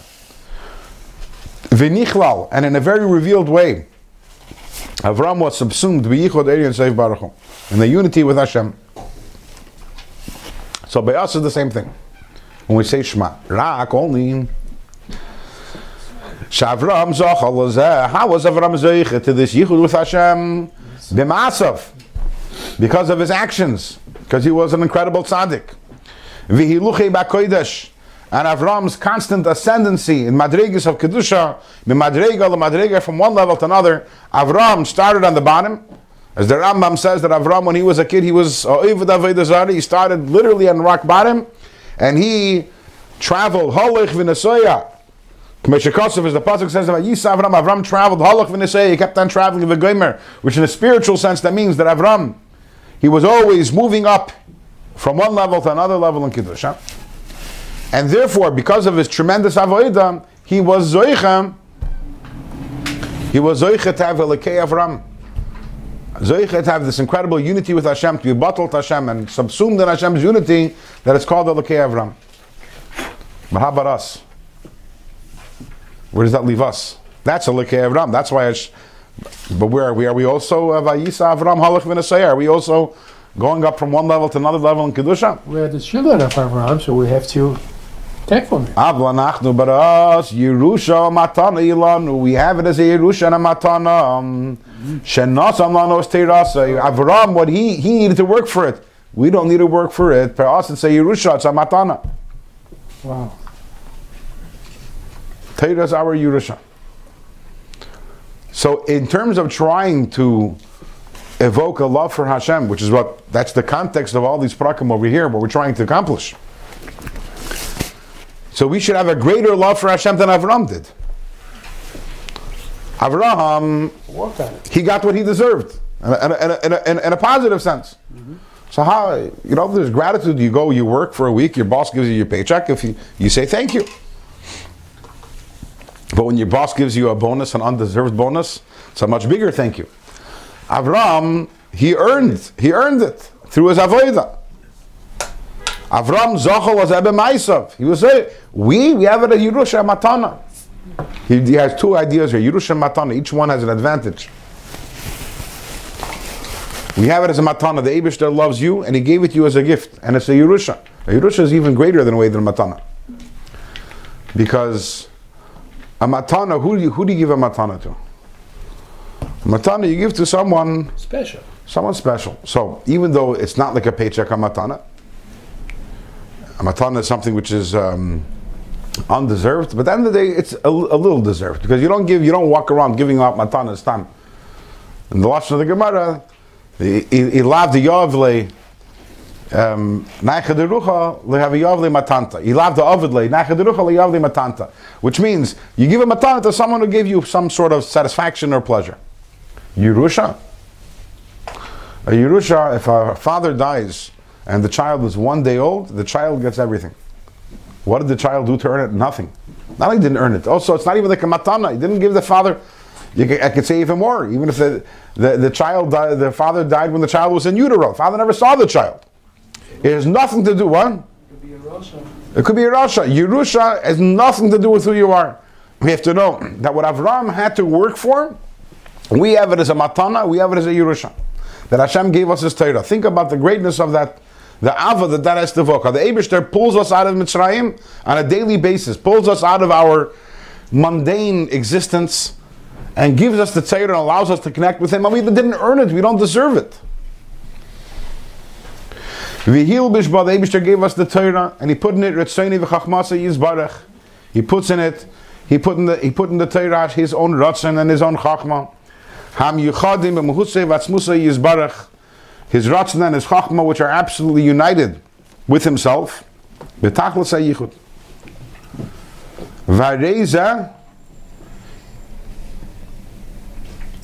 V'nichlal, and in a very revealed way, Avram was subsumed b'yichod eri seif baruch in the unity with Hashem. So by us is the same thing. When we say Shema, Rak only. Shavram zochal How was Avram zoiche to this yichud with Hashem? B'masav, because of his actions, because he was an incredible tzaddik. V'hiluchei b'kodesh, and Avram's constant ascendancy in madrigas of kedusha, b'madriga madriga from one level to another. Avram started on the bottom. As the Rambam says that Avram, when he was a kid, he was He started literally on rock bottom, and he traveled Halach v'nesoya. Kmeshikosov, as the pasuk says about Yisrael Avram, Avram traveled Halach v'nesoya. He kept on traveling the Gomer, which in a spiritual sense that means that Avram, he was always moving up from one level to another level in Kiddush. And therefore, because of his tremendous avodah, he was zoichem. He was zoichet to have Elekei Avram. Zoichet to have this incredible unity with Hashem, to be bottled to Hashem and subsumed in Hashem's unity, that it's called Elekei Avram. But how about us? Where does that leave us? That's a Likei Avram. That's why it's. But where are we? Are we also uh, Vayisa Avram Halach V'Nasei? Are we also going up from one level to another level in Kedusha? We are the children of Avram, so we have to take from him. Avla nachnu baras Yerusha matana ilanu. We have it as a Yerusha and a matana. Shenasam lanos teirasa. Avram, what he he needed to work for it. We don't need to work for it. Per us, it's a Yerusha. It's a matana. Wow. Torah is our Yerusha. So, in terms of trying to evoke a love for Hashem, which is what that's the context of all these prakim over here, what we're trying to accomplish. So, we should have a greater love for Hashem than Avram did. Avraham, he got what he deserved in a, in a, in a, in a, positive sense. So how you know there's gratitude. You go, you work for a week. Your boss gives you your paycheck. If you you say thank you. But when your boss gives you a bonus, an undeserved bonus, it's a much bigger thank you. Avram, he earned, he earned it through his avodah. Avram Zochel was Ebbe Maisav. He was saying, we, we have it at Yerusha Matana. He, he has two ideas here, Yerusha Matana. Each one has an advantage. We have it as a Matana. The Abishter loves you and he gave it to you as a gift. And it's a Yerusha. A Yerusha is even greater than a way than Matana. Because a matana, who do you, who do you give a matana to? A matana you give to someone, Special. someone special. So even though it's not like a paycheck, a matana, a matana is something which is um, undeserved. But at the end of the day, it's a, a little deserved because you don't give, you don't walk around giving out matanas time. In the lashon of the Gemara, ilav the yavle. Um. Which means you give a matanta to someone who gave you some sort of satisfaction or pleasure. Yerusha. A Yerusha, if a father dies and the child is one day old, the child gets everything. What did the child do to earn it? Nothing. Not only didn't earn it, also it's not even like a matana. He didn't give the father. I could say even more. Even if the, the, the child, died, the father died when the child was in utero. Father never saw the child. It has nothing to do. What? It could be a Rasha. Yerusha has nothing to do with who you are. We have to know that what Avram had to work for, we have it as a matana, we have it as a Yerusha. That Hashem gave us His Torah. Think about the greatness of that, the Ava that that has to evoke. The Abishter pulls us out of Mitzrayim on a daily basis, pulls us out of our mundane existence, and gives us the Torah and allows us to connect with Him. And we didn't earn it, we don't deserve it. V'hil bishba, the Abishter gave us the Torah, and he put in it Ritzoni v'chachmasa yizbarach. He puts in it, he put in the he put in the Torah his own Ratzon and his own Chachma. Ham yuchadim b'mehusei v'atzmusa yizbarach. His Ratzon and his Chachma, which are absolutely united with himself. B'tachlis hayichud. V'areza.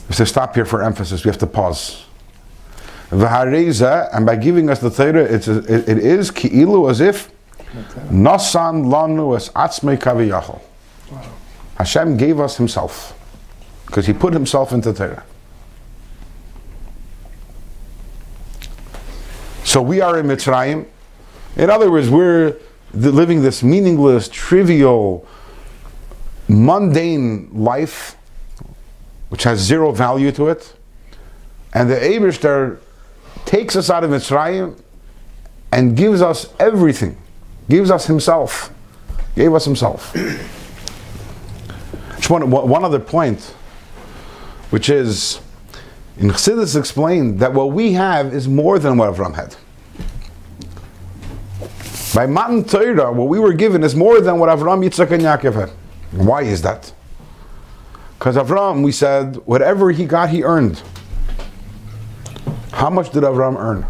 We have to stop here for emphasis. We have to pause. V'hareza, and by giving us the Torah, it's it, it is ki'ilu as if nasan lanu es atzmei kaviyachol. Hashem gave us Himself because He put Himself into Torah. So we are in Mitzrayim. In other words, we're living this meaningless, trivial, mundane life, which has zero value to it. And the Eberster takes us out of Mitzrayim and gives us everything, gives us Himself, gave us Himself. Just one, one other point, which is in Chassidus explained that what we have is more than what Avram had. By Matan Torah, what we were given is more than what Avram, Yitzchak, and Yaakov had. Why is that? Because Avram, we said, whatever he got, he earned. How much did Avram earn?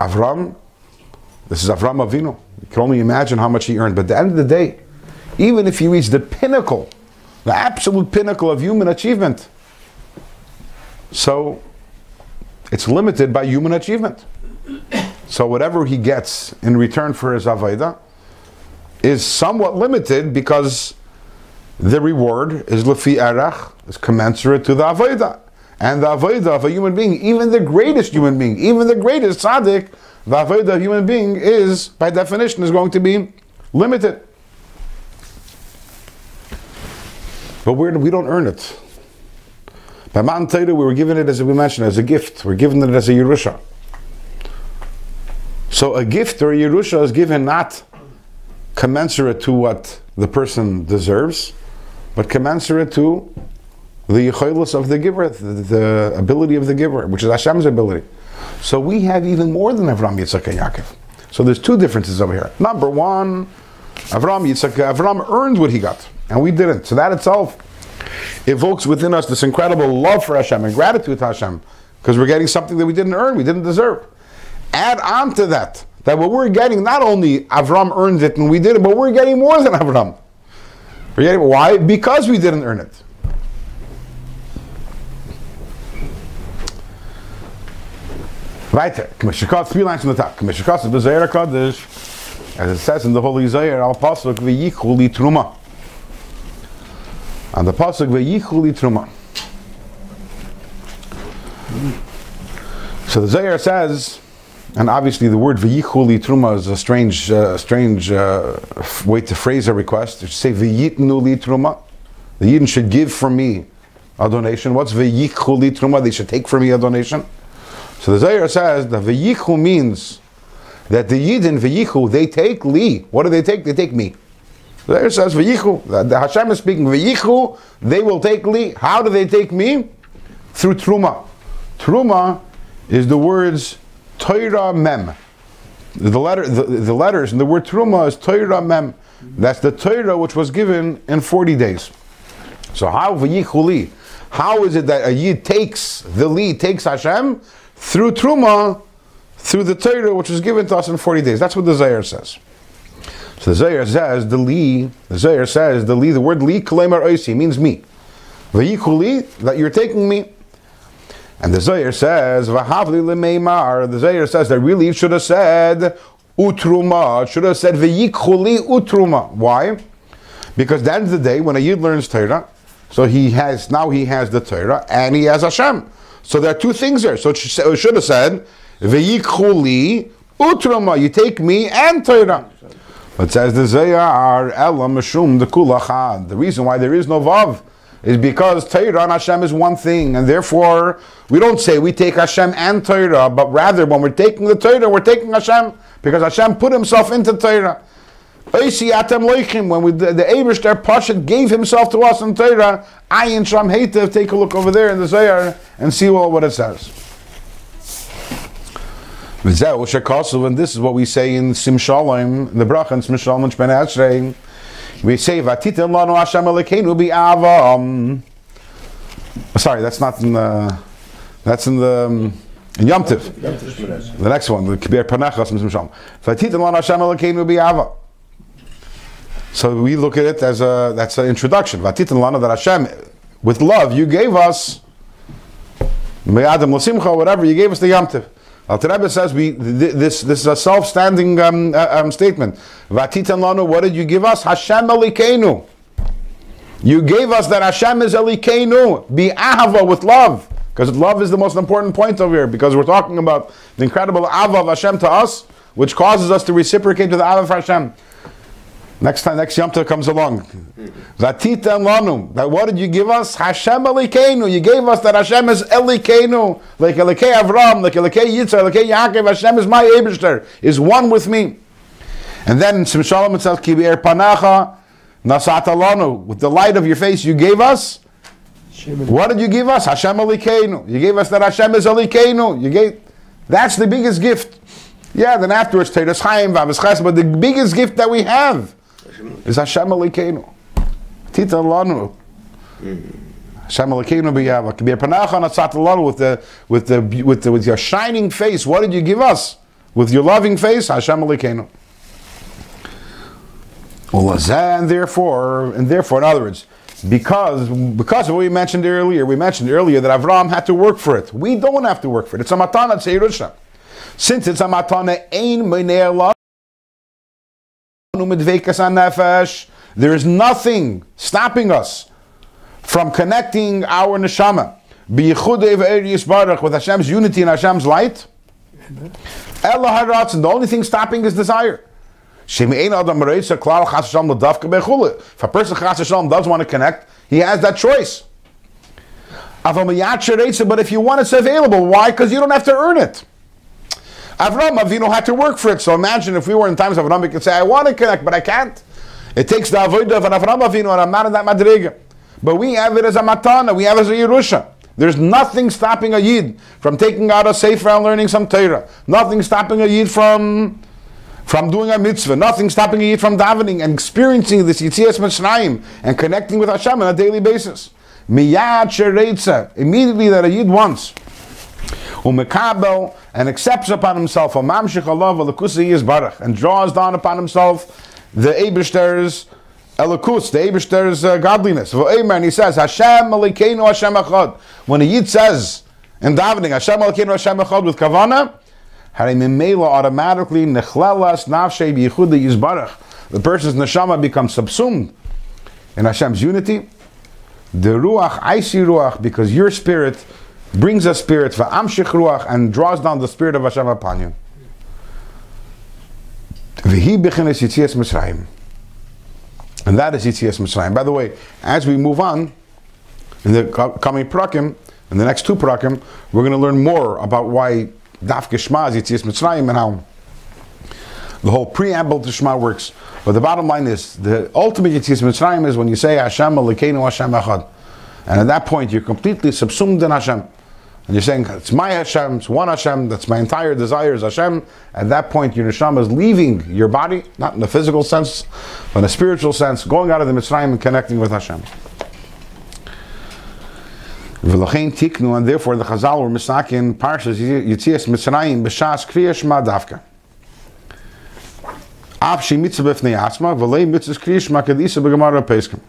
Avram, this is Avram Avinu. You can only imagine how much he earned. But at the end of the day, even if he reached the pinnacle, the absolute pinnacle of human achievement, so it's limited by human achievement. So whatever he gets in return for his Avaida is somewhat limited because the reward is lefi arach, is commensurate to the Avaida. And the Avodah of a human being, even the greatest human being, even the greatest tzaddik, the Avodah of human being is, by definition, is going to be limited. But we're, we don't earn it. By Matan Torah, we were given it, as we mentioned, as a gift. We're given it as a Yerusha. So a gift or a Yerusha is given not commensurate to what the person deserves, but commensurate to the yichaylos of the giver, the, the ability of the giver, which is Hashem's ability. So we have even more than Avram, Yitzchak, and Yaakov. So there's two differences over here. Number one, Avram, Yitzchak, Avram earned what he got, and we didn't. So that itself evokes within us this incredible love for Hashem and gratitude to Hashem, because we're getting something that we didn't earn, we didn't deserve. Add on to that, that what we're getting, not only Avram earned it and we did it, but we're getting more than Avram. We're getting, why? Because we didn't earn it. Weiter. Kmeshikot, three lines from the top. Bezeir HaKadosh. As it says in the Holy Zohar, al pasuk v'yichu truma. On the pasuk v'yichu truma. So the Zohar says, and obviously the word v'yichu truma is a strange, uh, strange uh, way to phrase a request. It should say v'yitnu li truma. The Yidden should give for me a donation. What's v'yichu truma? They should take for me a donation. So the Zohar says the V'yichu means that the Yidden V'yichu, they take Li. What do they take? They take me. The Zohar says V'yichu. The, the Hashem is speaking V'yichu, they will take Li. How do they take me? Through Truma. Truma is the words Torah Mem. The, letter, the, the letters and the word Truma is Torah Mem. That's the Torah which was given in 40 days. So how V'yichu Li? How is it that a Yid takes the Li, takes Hashem? Through Truma, through the Torah, which was given to us in 40 days. That's what the Zohar says. So the Zohar says, the Li, the Zohar says, the Li, the word Li, Kalemar Oisi, means me. Vayikuli, that you're taking me. And the Zohar says, Vahavli Lemeimar, the Zohar says that really should have said, Utruma, should have said, Vayikuli Utruma. Why? Because that's the day when a Yid learns Torah, so he has, now he has the Torah, and he has Hashem. So there are two things there. So it should, have said, Veyikhuli utrama, you take me and Torah. But says the Zohar, Elam Meshum, the Kulachad. The reason why there is no Vav is because Torah and Hashem is one thing, and therefore we don't say we take Hashem and Torah, but rather when we're taking the Torah, we're taking Hashem because Hashem put himself into Torah. When we, the, the Abish there, Pashat gave himself to us in Torah, Ayin Sham Heitev, take a look over there in the Zohar and see well, what it says. And this is what we say in Sim Shalom, the Brach and Sim Shalom Ben Ashrei. We say, Vatitim lanu Hashem Elokeinu bi'avam. Sorry, that's not in the, that's in the, um, in Yom Tiv. The next one, the Kibir Panachas Sim Shalom. Vatitim lanu Hashem Elokeinu bi'avam. So we look at it as a that's an introduction. Vatitin lana that Hashem, with love, you gave us me'adam l'simcha, whatever you gave us the yamtiv. Al Rebbe says we this this is a self-standing um, uh, um, statement. Vatitin lana, what did you give us? Hashem elikenu. You gave us that Hashem is elikenu, be ahava with love, because love is the most important point over here. Because we're talking about the incredible ava of Hashem to us, which causes us to reciprocate to the ava of Hashem. Next time, next Yom Tov comes along. Vatita lanu. That what did you give us? Hashem Elikenu. You gave us that Hashem is Elikenu. Like Elikei Avram, like Elikei Yitzhak, Elikei Yaakov. Hashem is my Eberster, is one with me. And then in Shalom says, Kibir er Panacha Nasata lanu. With the light of your face you gave us. What did you give us? Hashem Elikenu. You gave us that Hashem is Elikenu. You gave. That's the biggest gift. Yeah, then afterwards, Teres Chaim, Vavis but the biggest gift that we have is Hashem Elokeinu. Tita Lanu. Hashem Elokeinu b'yava. Kibir Panacha Natzat Lanu with the with the with the with your shining face. What did you give us? With your loving face, Hashem Elokeinu. And therefore, and therefore, in other words, because because of what we mentioned earlier, we mentioned earlier that Avram had to work for it. We don't have to work for it. It's a matana tzeirusha. Since it's a matana ein there is nothing stopping us from connecting our neshama with Hashem's unity and Hashem's light. The only thing stopping is desire. If a person does want to connect, He has that choice. But if you want, it's available. Why? Because you don't have to earn it. Avram Avinu had to work for it. So imagine if we were in times of Avram, we could say, I want to connect, but I can't. It takes the avodah of an Avram Avinu, and I'm not in that madriga. But we have it as a matana, we have it as a Yerusha. There's nothing stopping a Yid from taking out a Sefer and learning some Torah. Nothing stopping a Yid from from doing a mitzvah. Nothing stopping a Yid from davening and experiencing this Yitzias Mitzrayim and connecting with Hashem on a daily basis. Miyad shereitza, immediately that a Yid wants. Umekabel and accepts upon himself a mamshich Allah v'lekusi yizbarach and draws down upon himself the Ebershter's elokus, the Ebershter's uh, godliness. And he says, Hashem malikeinu Hashem echad. When a Yid says in davening, Hashem malikeinu Hashem echad with kavana, Hari mimela automatically nechlelas nafshei b'yichud yizbarach. The person's neshama becomes subsumed in Hashem's unity. The ruach, I see ruach, because your spirit brings a spirit v'amshich ruach and draws down the spirit of Hashem upon you. Mitzrayim. And that is Yitzias Mitzrayim. By the way, as we move on, in the coming prakim, in the next two prakim, we're going to learn more about why Daf Shema is Yitzias Mitzrayim and how the whole preamble to Shema works. But the bottom line is, the ultimate Yitzias Mitzrayim is when you say Hashem Elokeinu Hashem Echad. And at that point, you're completely subsumed in Hashem. And you're saying, it's my Hashem, it's one Hashem, that's my entire desire is Hashem. At that point, your neshama is leaving your body, not in a physical sense, but in a spiritual sense, going out of the Mitzrayim and connecting with Hashem. V'lochein tiknu, and therefore the Chazal were misakin parshas Yitzias Mitzrayim b'shas kriya shema davka. Av mitzvah b'fnei asma, v'lei mitzvah kriya shema kedisa b'gemara peskim.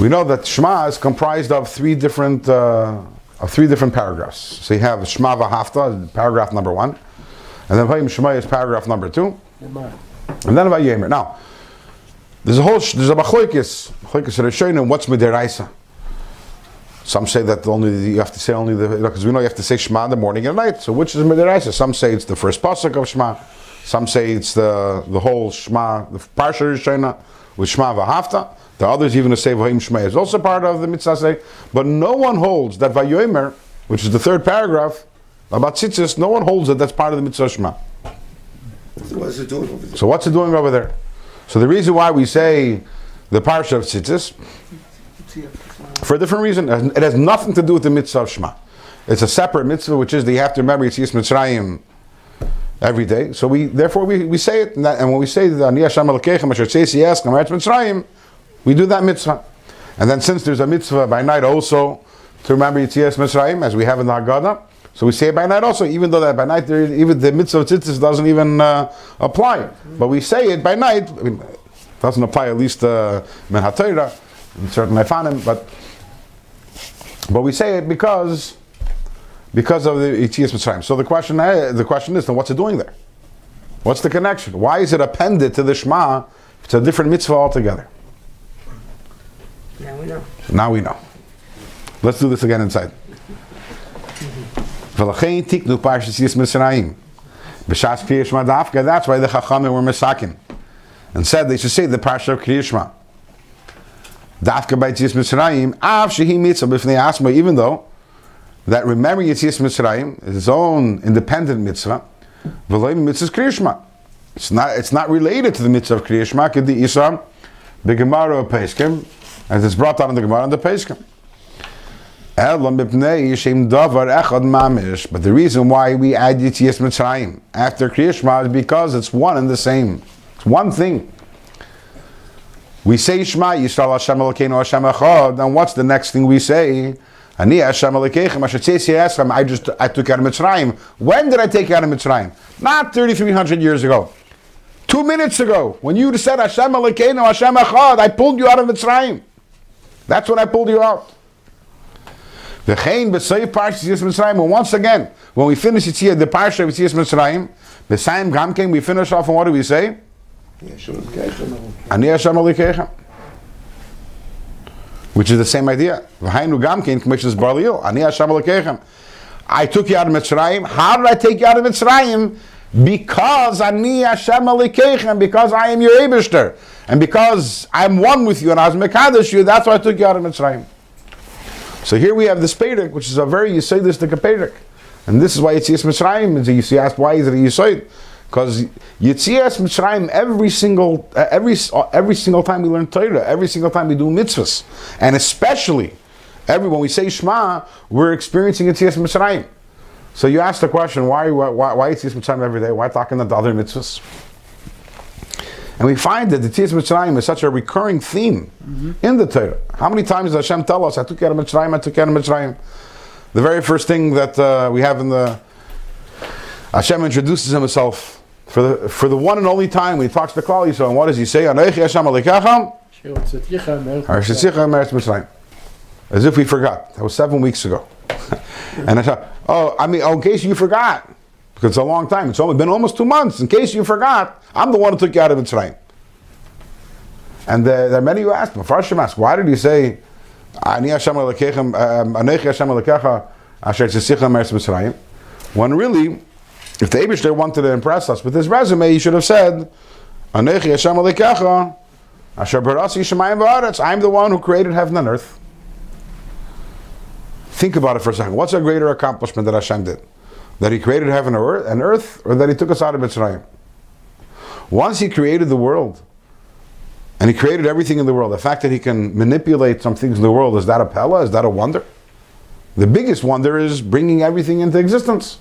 We know that Shema is comprised of three different uh, of three different paragraphs. So you have Shema v'hafta, paragraph number one, and then Vayim Shema is paragraph number two, and then Vayemer. Now, there's a whole there's a machlokes machlokes Rishonim. What's midiraisa? Some say that only you have to say only the because we know you have to say Shema in the morning and night. So which is midiraisa? Some say it's the first pasuk of Shema. Some say it's the the whole Shema, the parsha Rishona with Shema v'hafta. The others even say Vahim Shema is also part of the mitzvah but no one holds that Vayomer, which is the third paragraph about tzitzis, no one holds that that's part of the mitzvah Shema. What's it doing over there? So what's it doing over there? So the reason why we say the parsha of tzitzis, for a different reason, it has nothing to do with the mitzvah of Shema. It's a separate mitzvah, which is that you have to remember Yitzias Mitzrayim every day. So we, therefore, we, we say it, and, that, and when we say the Ani Hashem Elokechem Asher Tzesi Yeskem Eretz Mitzrayim, we do that mitzvah. And then since there's a mitzvah by night also to remember Yitzias Mitzrayim, as we have in the Haggadah, so we say it by night also, even though that by night even the mitzvah of tzitzis doesn't even uh, apply. But we say it by night. I mean, it doesn't apply at least uh, min HaTorah, in certain Ifanim, but but we say it because because of the Yitzias Mitzrayim. So the question uh, the question is, then what's it doing there? What's the connection? Why is it appended to the Shema? It's a different mitzvah altogether. Now we know. Now we know. Let's do this again inside. V'lachein tiknu parshas Yis Mitzrayim. B'shas Shema Dafka, that's why the Chachamim were misakin. And said they should say the parsha of Kriya Shema. Dafka by Yis Mitzrayim, av shehi mitzvah b'fnei asma, even though that remembering Yis Mitzrayim is its own independent mitzvah, v'loim mitzvah Kriya Shema. It's not, it's not related to the mitzvah of Kriya Shema, kedi Isra, b'gemara Peskim, as it's brought down in the Gemara and the Peskim. But the reason why we add Yitzias Mitzrayim after Kriya Shema is because it's one and the same. It's one thing. We say Shema Yisrael Hashem Elokeinu Hashem Echad, and what's the next thing we say? Ani Hashem Elokeichem Asher Tzesi Esrem. I just I took out of Mitzrayim. When did I take out of Mitzrayim? Not 3,300 years ago. Two minutes ago, when you said Hashem Elokeinu Hashem Echad, I pulled you out of Mitzrayim. That's when I pulled you out. The Chain B'Sayif Parshas Yis Mitzrayim. And once again, when we finish it here, the Parsha of Yis Mitzrayim, the same Gamkein, we finish off, and what do we say? Ani Hashem Elokeichem. Which is the same idea. V'hainu Gamkein Commissions Barliel. Ani Hashem Elokeichem. I took you out of Mitzrayim. How did I take you out of Mitzrayim? Because Ani Hashem Elokeichem. Because I am your Eberster. And because I'm one with you and I was Mekadosh you, that's why I took you out of Mitzrayim. So here we have the Pedic, which is a very Yisoidistic Pedic. And this is why Yitzias Mitzrayim is a asked why is it a Yisoid? Because Yitzias Mitzrayim every single uh, every uh, every single time we learn Torah, every single time we do mitzvahs, and especially every when we say Shema, we're experiencing Yitzias Mitzrayim. So you ask the question, why why why Yitzias Mitzrayim every day? Why talking about the other mitzvahs? And we find that the Yitzias Mitzrayim is such a recurring theme in the Torah. How many times does Hashem tell us, I took you out of Mitzrayim, I took you out of Mitzrayim? The very first thing that uh, we have in the Hashem introduces himself for the for the one and only time when he talks to Klal Yisrael. And what does he say? Anochi Hashem Alekachem, Shirotzetzicha me'eretz Harshetzicha Meretz Mitzrayim. As if we forgot. That was seven weeks ago. and I thought, oh, I mean, oh, in case you forgot, because it's a long time. It's only been almost two months. In case you forgot, I'm the one who took you out of Mitzrayim. And uh, there are many who ask, Mepharshim ask, why did he say, Ani Hashem Alekechem, um, Anochi Hashem Alekecha, Asher? When really, if the Abishter wanted to impress us with his resume, he should have said, Anochi Hashem Alekecha, Asher Barasi Shemayim V'aretz, I'm the one who created heaven and earth. Think about it for a second. What's a greater accomplishment that Hashem did? That He created heaven and earth, or that He took us out of Mitzrayim? Once He created the world, and He created everything in the world, the fact that He can manipulate some things in the world, is that a pella? Is that a wonder? The biggest wonder is bringing everything into existence.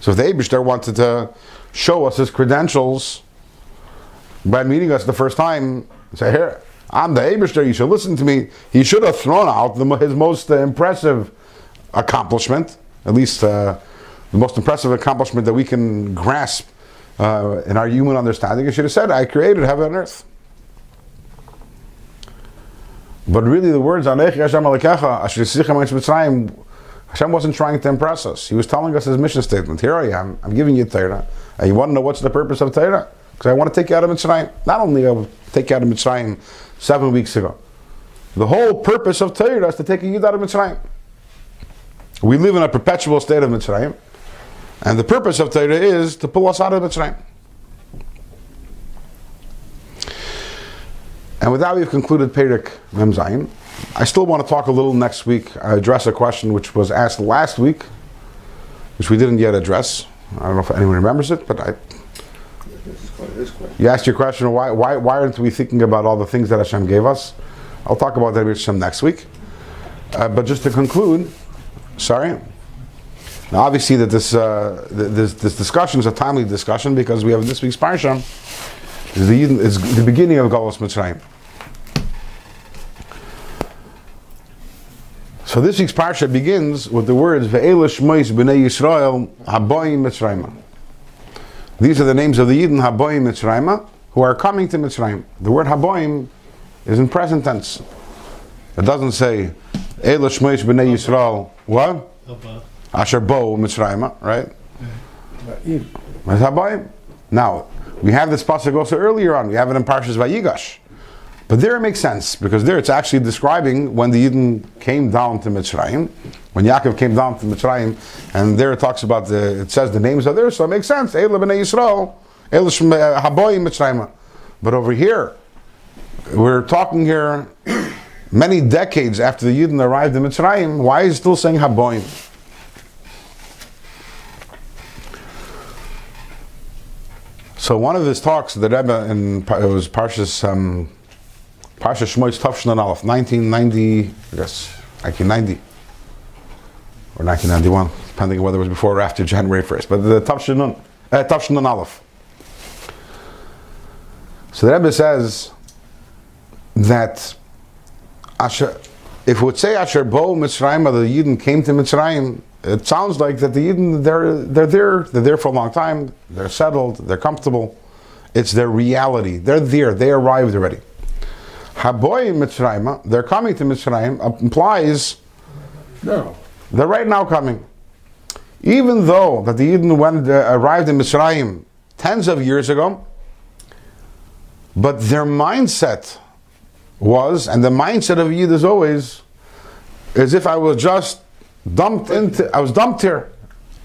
So if the Abishter wanted to show us His credentials by meeting us the first time, say, here, I'm the Abishter, you should listen to me. He should have thrown out the, his most impressive accomplishment, at least uh, the most impressive accomplishment that we can grasp uh, in our human understanding. He should have said, I created heaven and earth. But really, the words "Anechi Hashem Alekecha Asher Yitzchim Eretz Mitzrayim," Hashem wasn't trying to impress us. He was telling us his mission statement. Here I am. I'm giving you Torah. And you want to know what's the purpose of Torah? Because I want to take you out of Mitzrayim. Not only I will take you out of Mitzrayim seven weeks ago. The whole purpose of Torah is to take you out of Mitzrayim. We live in a perpetual state of Mitzrayim. And the purpose of Torah is to pull us out of the Mitzrayim. And with that, we've concluded Perik Mem Zayin. I still want to talk a little next week, uh, address a question which was asked last week, which we didn't yet address. I don't know if anyone remembers it, but I, you asked your question, why, why, why aren't we thinking about all the things that Hashem gave us? I'll talk about that with Hashem next week. Uh, but just to conclude, sorry. Now, obviously, that this, uh, this this discussion is a timely discussion because we have this week's parsha is the is the beginning of Galus Mitzrayim. So this week's parsha begins with the words "Ve'ela Shmois B'nei Yisrael Haboyim Mitzrayim." These are the names of the Yidden Haboyim Mitzrayim who are coming to Mitzrayim. The word Haboyim is in present tense. It doesn't say "Eila Shmois B'nei Yisrael." What? Asher Bo Mitzrayim, right? Now we have this pasuk also earlier on. We have it in Parshas Vayigash. But there it makes sense because there it's actually describing when the Yidden came down to Mitzrayim, when Yaakov came down to Mitzrayim, and there it talks about the, it says the names are there, so it makes sense. Eila b'nei Yisrael, shem- uh, haboyim Mitzrayim. But over here, we're talking here many decades after the Yidden arrived in Mitzrayim. Why is it still saying haboyim? So one of his talks, the Rebbe in it was Parshas um, Parshas Shmoy's Tafshin and Aleph, 1990, I guess 1990 or 1991, depending on whether it was before or after January 1st. But the Tafshin Nun, uh, Aleph. So the Rebbe says that Asher, if it would say Asher Bo Mitzrayim, the Yidden came to Mitzrayim, it sounds like that the Yidden they're they're there, they're there for a long time, they're settled, they're comfortable. It's their reality. They're there. They arrived already. Haboy Mitzrayim, they're coming to Mitzrayim implies no, they're right now coming. Even though that the Yidden went, uh, arrived in Mitzrayim tens of years ago, but their mindset was, and the mindset of Yid is always, as if I was just dumped into, I was dumped here.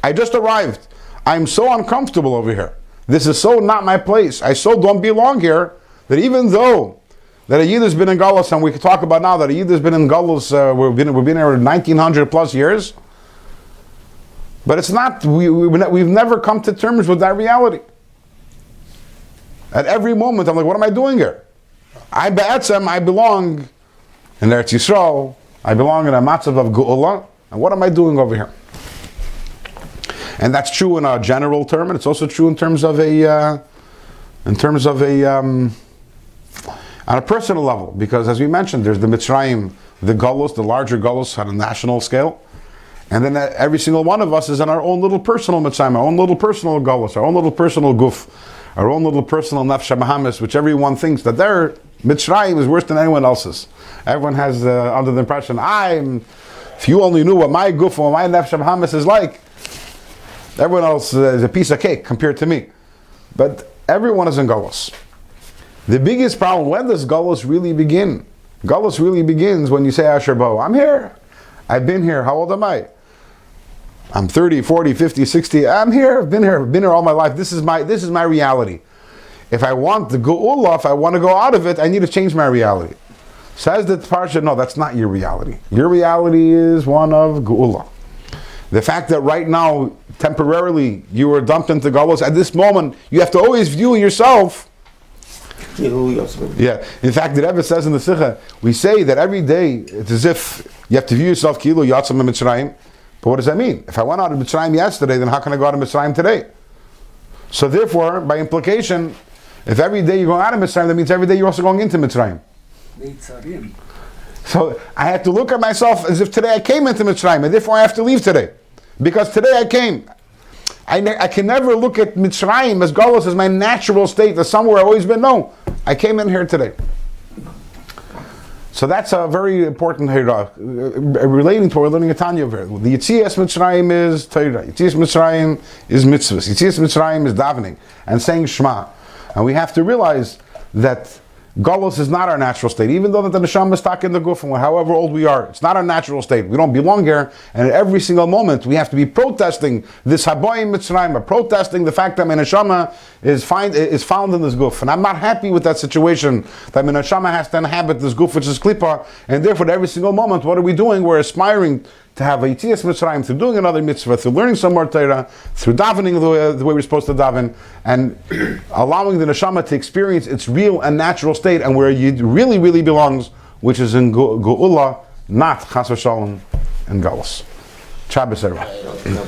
I just arrived. I'm so uncomfortable over here. This is so not my place. I so don't belong here that even though that a Yid has been in Galus, and we can talk about now that a Yid has been in Galus, uh, we've been we've been here 1900 plus years. But it's not. We, we we've never come to terms with that reality. At every moment, I'm like, what am I doing here? I be'etzem, I belong in Eretz Yisrael. I belong in a matzav of Geula. And what am I doing over here? And that's true in a general term, and it's also true in terms of a, uh, in terms of a, um, on a personal level. Because as we mentioned, there's the Mitzrayim, the Gullus, the larger Gullus on a national scale. And then every single one of us is in our own little personal Mitzrayim, our own little personal Gullus, our own little personal Guf, our own little personal Bahamis, which everyone thinks that their Mitzrayim is worse than anyone else's. Everyone has uh, under the impression, I'm, if you only knew what my Guf or my Nefesh Bahamis is like, everyone else is a piece of cake compared to me. But everyone is in Gullus. The biggest problem, when does Gullus really begin? Gullus really begins when you say Asher Bo, I'm here. I've been here. How old am I? I'm 30, 40, 50, 60. I'm here. I've been here. I've been here all my life. This is my this is my reality. If I want the Geula, if I want to go out of it, I need to change my reality. Says the Parsha, no, that's not your reality. Your reality is one of Geula. The fact that right now, temporarily, you were dumped into Galus, at this moment, you have to always view yourself yeah. In fact, the Rebbe says in the Sikha, we say that every day it's as if you have to view yourself kilo yatzam Mitzrayim. But what does that mean? If I went out of Mitzrayim yesterday, then how can I go out of Mitzrayim today? So therefore, by implication, if every day you're going out of Mitzrayim, that means every day you're also going into Mitzrayim. So I have to look at myself as if today I came into Mitzrayim, and therefore I have to leave today. Because today I came. I, ne- I can never look at Mitzrayim as Golos as my natural state, as somewhere I've always been. No, I came in here today. So that's a very important Hira, uh, relating to what we're learning at Tanya over. The Yitzias Mitzrayim is Torah. Yitzias Mitzrayim is mitzvahs. Yitzias Mitzrayim is davening and saying Shema. And we have to realize that Golos is not our natural state, even though that the neshama is stuck in the guf, and however old we are, it's not our natural state. We don't belong here, and at every single moment we have to be protesting this haboyim mitzrayim, protesting the fact that my neshama is find is found in this guf, and I'm not happy with that situation. That my neshama has to inhabit this guf, which is klipa, and therefore, at every single moment, what are we doing? We're aspiring to have a Yitzias Mitzrayim, through doing another mitzvah, through learning some more Torah, through davening the way, the way we're supposed to daven, and allowing the neshama to experience its real and natural state and where it really, really belongs, which is in Geula, not Chas Shalom and Galus. Shabbos everyone.